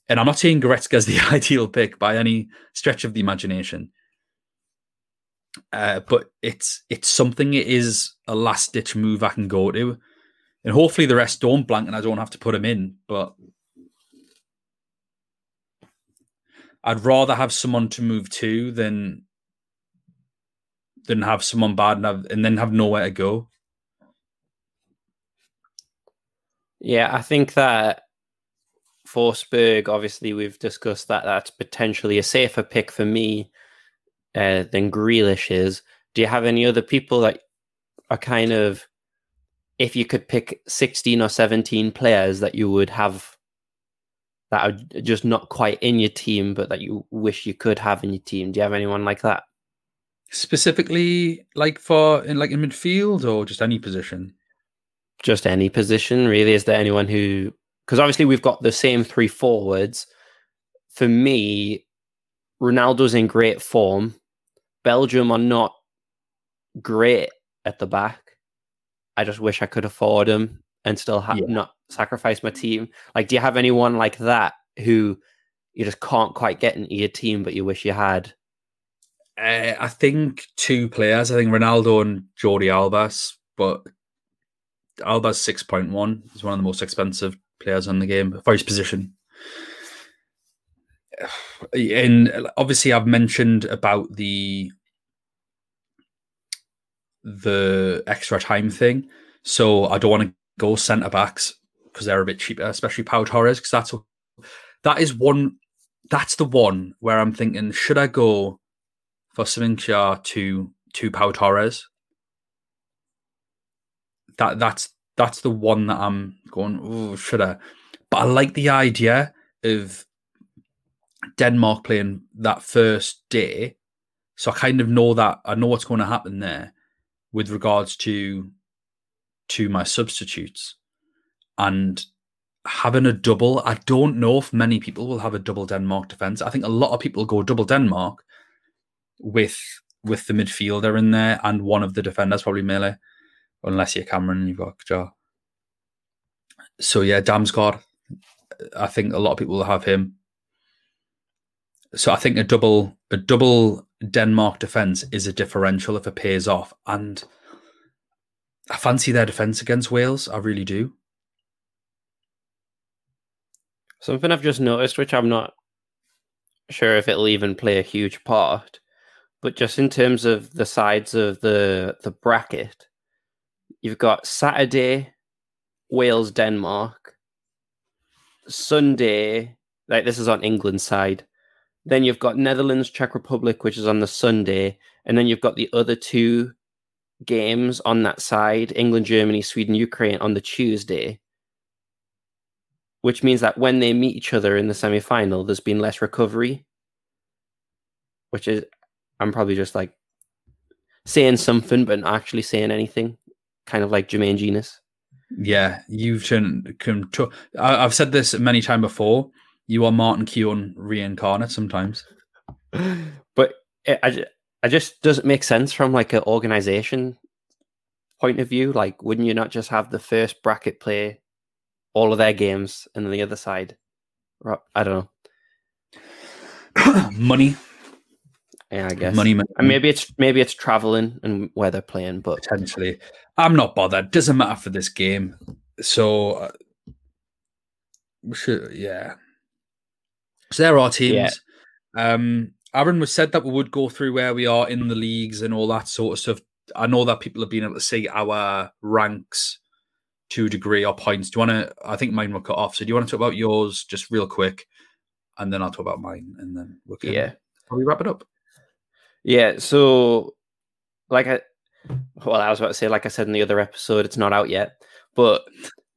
And I'm not saying Goretzka's the (laughs) ideal pick by any stretch of the imagination. Uh, but it's it's something it is a last ditch move I can go to. And hopefully the rest don't blank and I don't have to put them in. But I'd rather have someone to move to than than have someone bad and, have, and then have nowhere to go. Yeah, I think that Forsberg, obviously, we've discussed that that's potentially a safer pick for me uh, than Grealish is. Do you have any other people that are kind of, if you could pick 16 or 17 players that you would have that are just not quite in your team, but that you wish you could have in your team? Do you have anyone like that? Specifically, like for in like in midfield or just any position? Just any position, really. Is there anyone who? Because obviously we've got the same three forwards. For me, Ronaldo's in great form. Belgium are not great at the back. I just wish I could afford him and still have yeah. not sacrifice my team. Like, do you have anyone like that who you just can't quite get into your team, but you wish you had? Uh, I think two players. I think Ronaldo and Jordi Albas, but Alba's six point one. He's one of the most expensive players in the game for his position. And obviously, I've mentioned about the the extra time thing. So I don't want to go centre backs because they're a bit cheaper, especially Pau Torres. Because that's that is one. That's the one where I'm thinking, should I go for Simon Kjær to to Pau Torres? That that's that's the one that I'm going. Oh, should I? But I like the idea of Denmark playing that first day, so I kind of know that I know what's going to happen there with regards to to my substitutes and having a double. I don't know if many people will have a double Denmark defense. I think a lot of people go double Denmark with with the midfielder in there and one of the defenders, probably Mæhle, unless you're Cameron and you've got Jar. So yeah, Damsgaard. I think a lot of people will have him. So I think a double a double Denmark defense is a differential if it pays off, and I fancy their defense against Wales. I really do. Something I've just noticed, which I'm not sure if it'll even play a huge part, but just in terms of the sides of the the bracket, you've got Saturday, Wales, Denmark, Sunday, like this is on England's side. Then you've got Netherlands, Czech Republic, which is on the Sunday, and then you've got the other two games on that side England, Germany, Sweden, Ukraine on the Tuesday. which means that when they meet each other in the semi final, there's been less recovery, which is, I'm probably just like saying something, but not actually saying anything, kind of like Jermaine Jenas. Yeah, you've turned. Come to, I, have said this many times before. You are Martin Keown reincarnate sometimes. But it, I, I just doesn't make sense from like an organization point of view. Like, wouldn't you not just have the first bracket play all of their games and then the other side? I don't know. (coughs) Money. Yeah, I guess money. money. And maybe it's maybe it's traveling and where they're playing, but potentially, I'm not bothered. Doesn't matter for this game. So, uh, should, yeah. So there are teams. Yeah. Um, Aaron was said that we would go through where we are in the leagues and all that sort of stuff. I know that people have been able to see our ranks to a degree or points. Do you want to? I think mine were cut off. So do you want to talk about yours just real quick, and then I'll talk about mine, and then we can yeah we wrap it up. Yeah. So, like I, well, I was about to say, like I said in the other episode, it's not out yet, but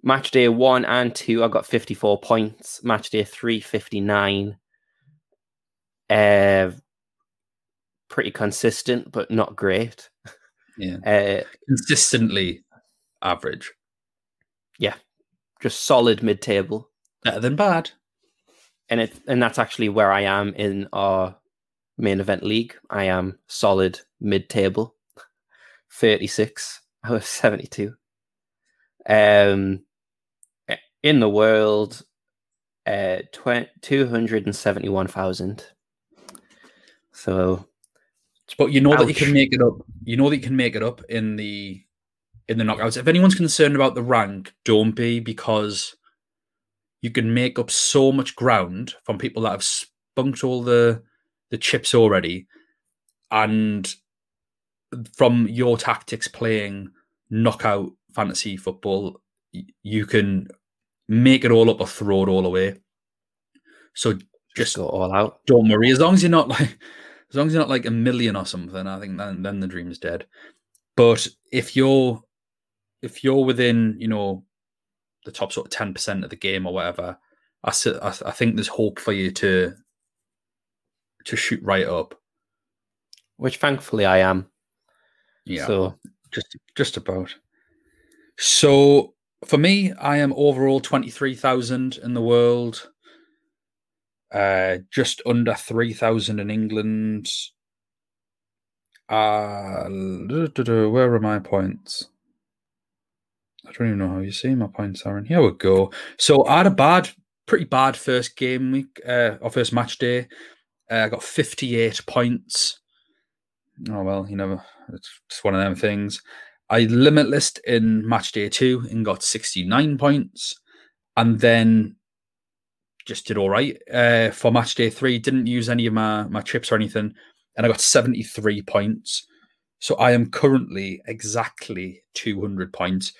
match day one and two, I got 54 points. Match day three, 59. Uh, pretty consistent, but not great. Yeah. (laughs) Uh, Consistently average. Yeah. Just solid mid table. Better than bad. And it and that's actually where I am in our main event league. I am solid mid table. 36 (laughs) out of 72. Um in the world, uh, 271,000. So, but you know ouch. that you can make it up. You know that you can make it up in the in the knockouts. If anyone's concerned about the rank, don't be because you can make up so much ground from people that have spunked all the the chips already, and from your tactics playing knockout fantasy football, you can make it all up or throw it all away. So just, just go all out. Don't worry. As long as you're not like as long as you're not like a million or something, I think then then the dream's dead. But if you're if you're within, you know, the top sort of ten percent of the game or whatever, I, I I think there's hope for you to to shoot right up. Which thankfully I am. Yeah. So just just about. So for me, I am overall twenty three thousand in the world uh, just under 3,000 in England. Uh, where are my points? I don't even know how you see my points, Aaron. Here we go. So I had a bad, pretty bad first game week, uh, or first match day. Uh, I got 58 points. Oh, well, you know, it's just one of them things. I limitless in match day two and got 69 points. And then just did all right uh, for match day three. Didn't use any of my my chips or anything, and I got seventy three points. So I am currently exactly two hundred points.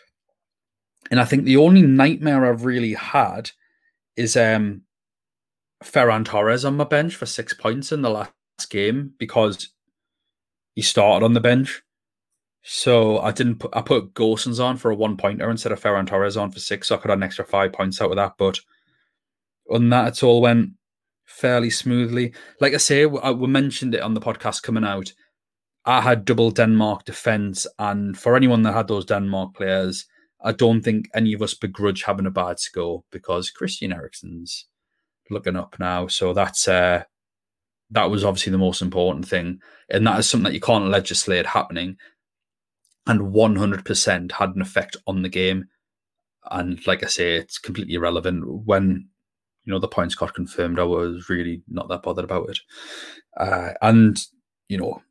And I think the only nightmare I've really had is um Ferran Torres on my bench for six points in the last game because he started on the bench. So I didn't put I put Gosens on for a one pointer instead of Ferran Torres on for six, so I could have an extra five points out of that. But on that, it all went fairly smoothly. Like I say, we, we mentioned it on the podcast coming out. I had double Denmark defense, and for anyone that had those Denmark players, I don't think any of us begrudge having a bad score because Christian Eriksen's looking up now. So that's uh, that was obviously the most important thing, and that is something that you can't legislate happening. And 100% had an effect on the game. And like I say, it's completely irrelevant when you know the points got confirmed, I was really not that bothered about it. Uh, and you know,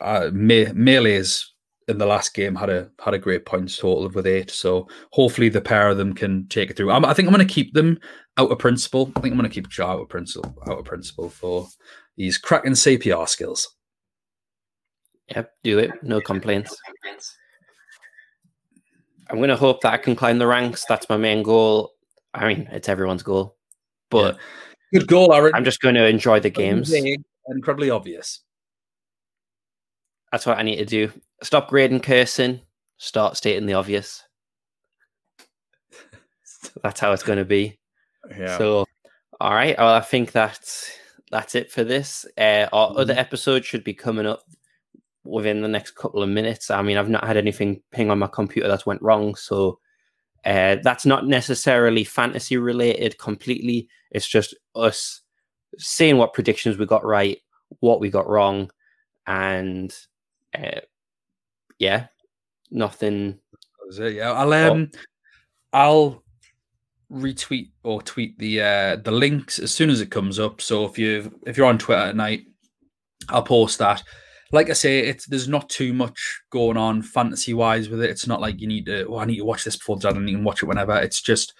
uh, Me- Mæhle's in the last game had a had a great points total with eight. So hopefully the pair of them can take it through. I'm, i think I'm going to keep them out of principle. I think I'm going to keep Joe out of principle out of principle for these cracking CPR skills. Yep, do it. No complaints. I'm going to hope that I can climb the ranks. That's my main goal. I mean, it's everyone's goal, but yeah. good goal, Aaron. I'm just going to enjoy the games. Incredibly obvious. That's what I need to do. Stop grading cursing. Start stating the obvious. (laughs) that's how it's going to be. Yeah. So, all right. Well, I think that's that's it for this. Uh, our mm-hmm. other episode should be coming up within the next couple of minutes. I mean, I've not had anything ping on my computer that's went wrong, so uh, that's not necessarily fantasy related completely. It's just us seeing what predictions we got right, what we got wrong, and uh, yeah, nothing. Yeah, I'll um, oh. I'll retweet or tweet the uh the links as soon as it comes up. So if you if you're on Twitter at night, I'll post that. Like I say, it's there's not too much going on fantasy wise with it. It's not like you need to. Oh, I need to watch this before the and you can watch it whenever. It's just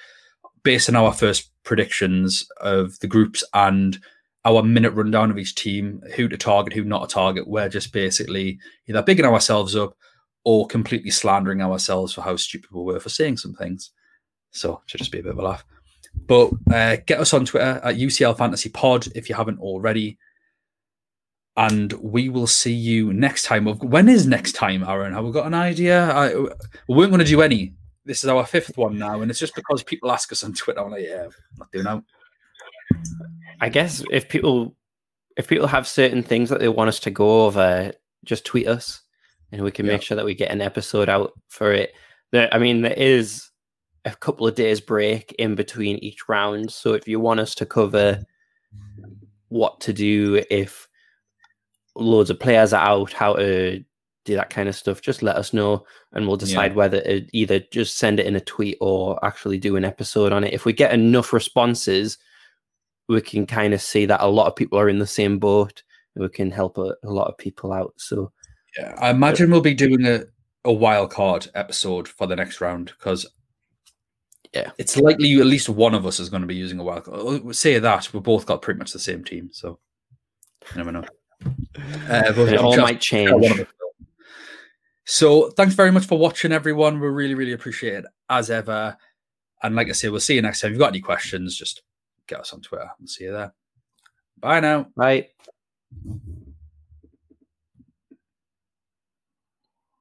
based on our first predictions of the groups and our minute rundown of each team, who to target, who not to target. We're just basically either bigging ourselves up or completely slandering ourselves for how stupid we were for saying some things. So should just be a bit of a laugh. But uh, get us on Twitter at UCL Fantasy Pod if you haven't already. And we will see you next time. When is next time, Aaron? Have we got an idea? I, we weren't going to do any. This is our fifth one now, and it's just because people ask us on Twitter. I'm like, yeah, I'm not doing that. I guess if people if people have certain things that they want us to go over, just tweet us, and we can yeah. make sure that we get an episode out for it. There, I mean, there is a couple of days break in between each round. So if you want us to cover what to do if loads of players are out, how to do that kind of stuff, just let us know and we'll decide yeah. whether to either just send it in a tweet or actually do an episode on it. If we get enough responses, we can kind of see that a lot of people are in the same boat and we can help a, a lot of people out. So yeah, I imagine we'll be doing a, a wild card episode for the next round because yeah, it's likely at least one of us is going to be using a wild card. Say that we've both got pretty much the same team, so you never know. Uh, it all might change. So thanks very much for watching, everyone. We really, really appreciate it as ever. And like I say, we'll see you next time. If you've got any questions, just get us on Twitter. We'll see you there. Bye now. Bye.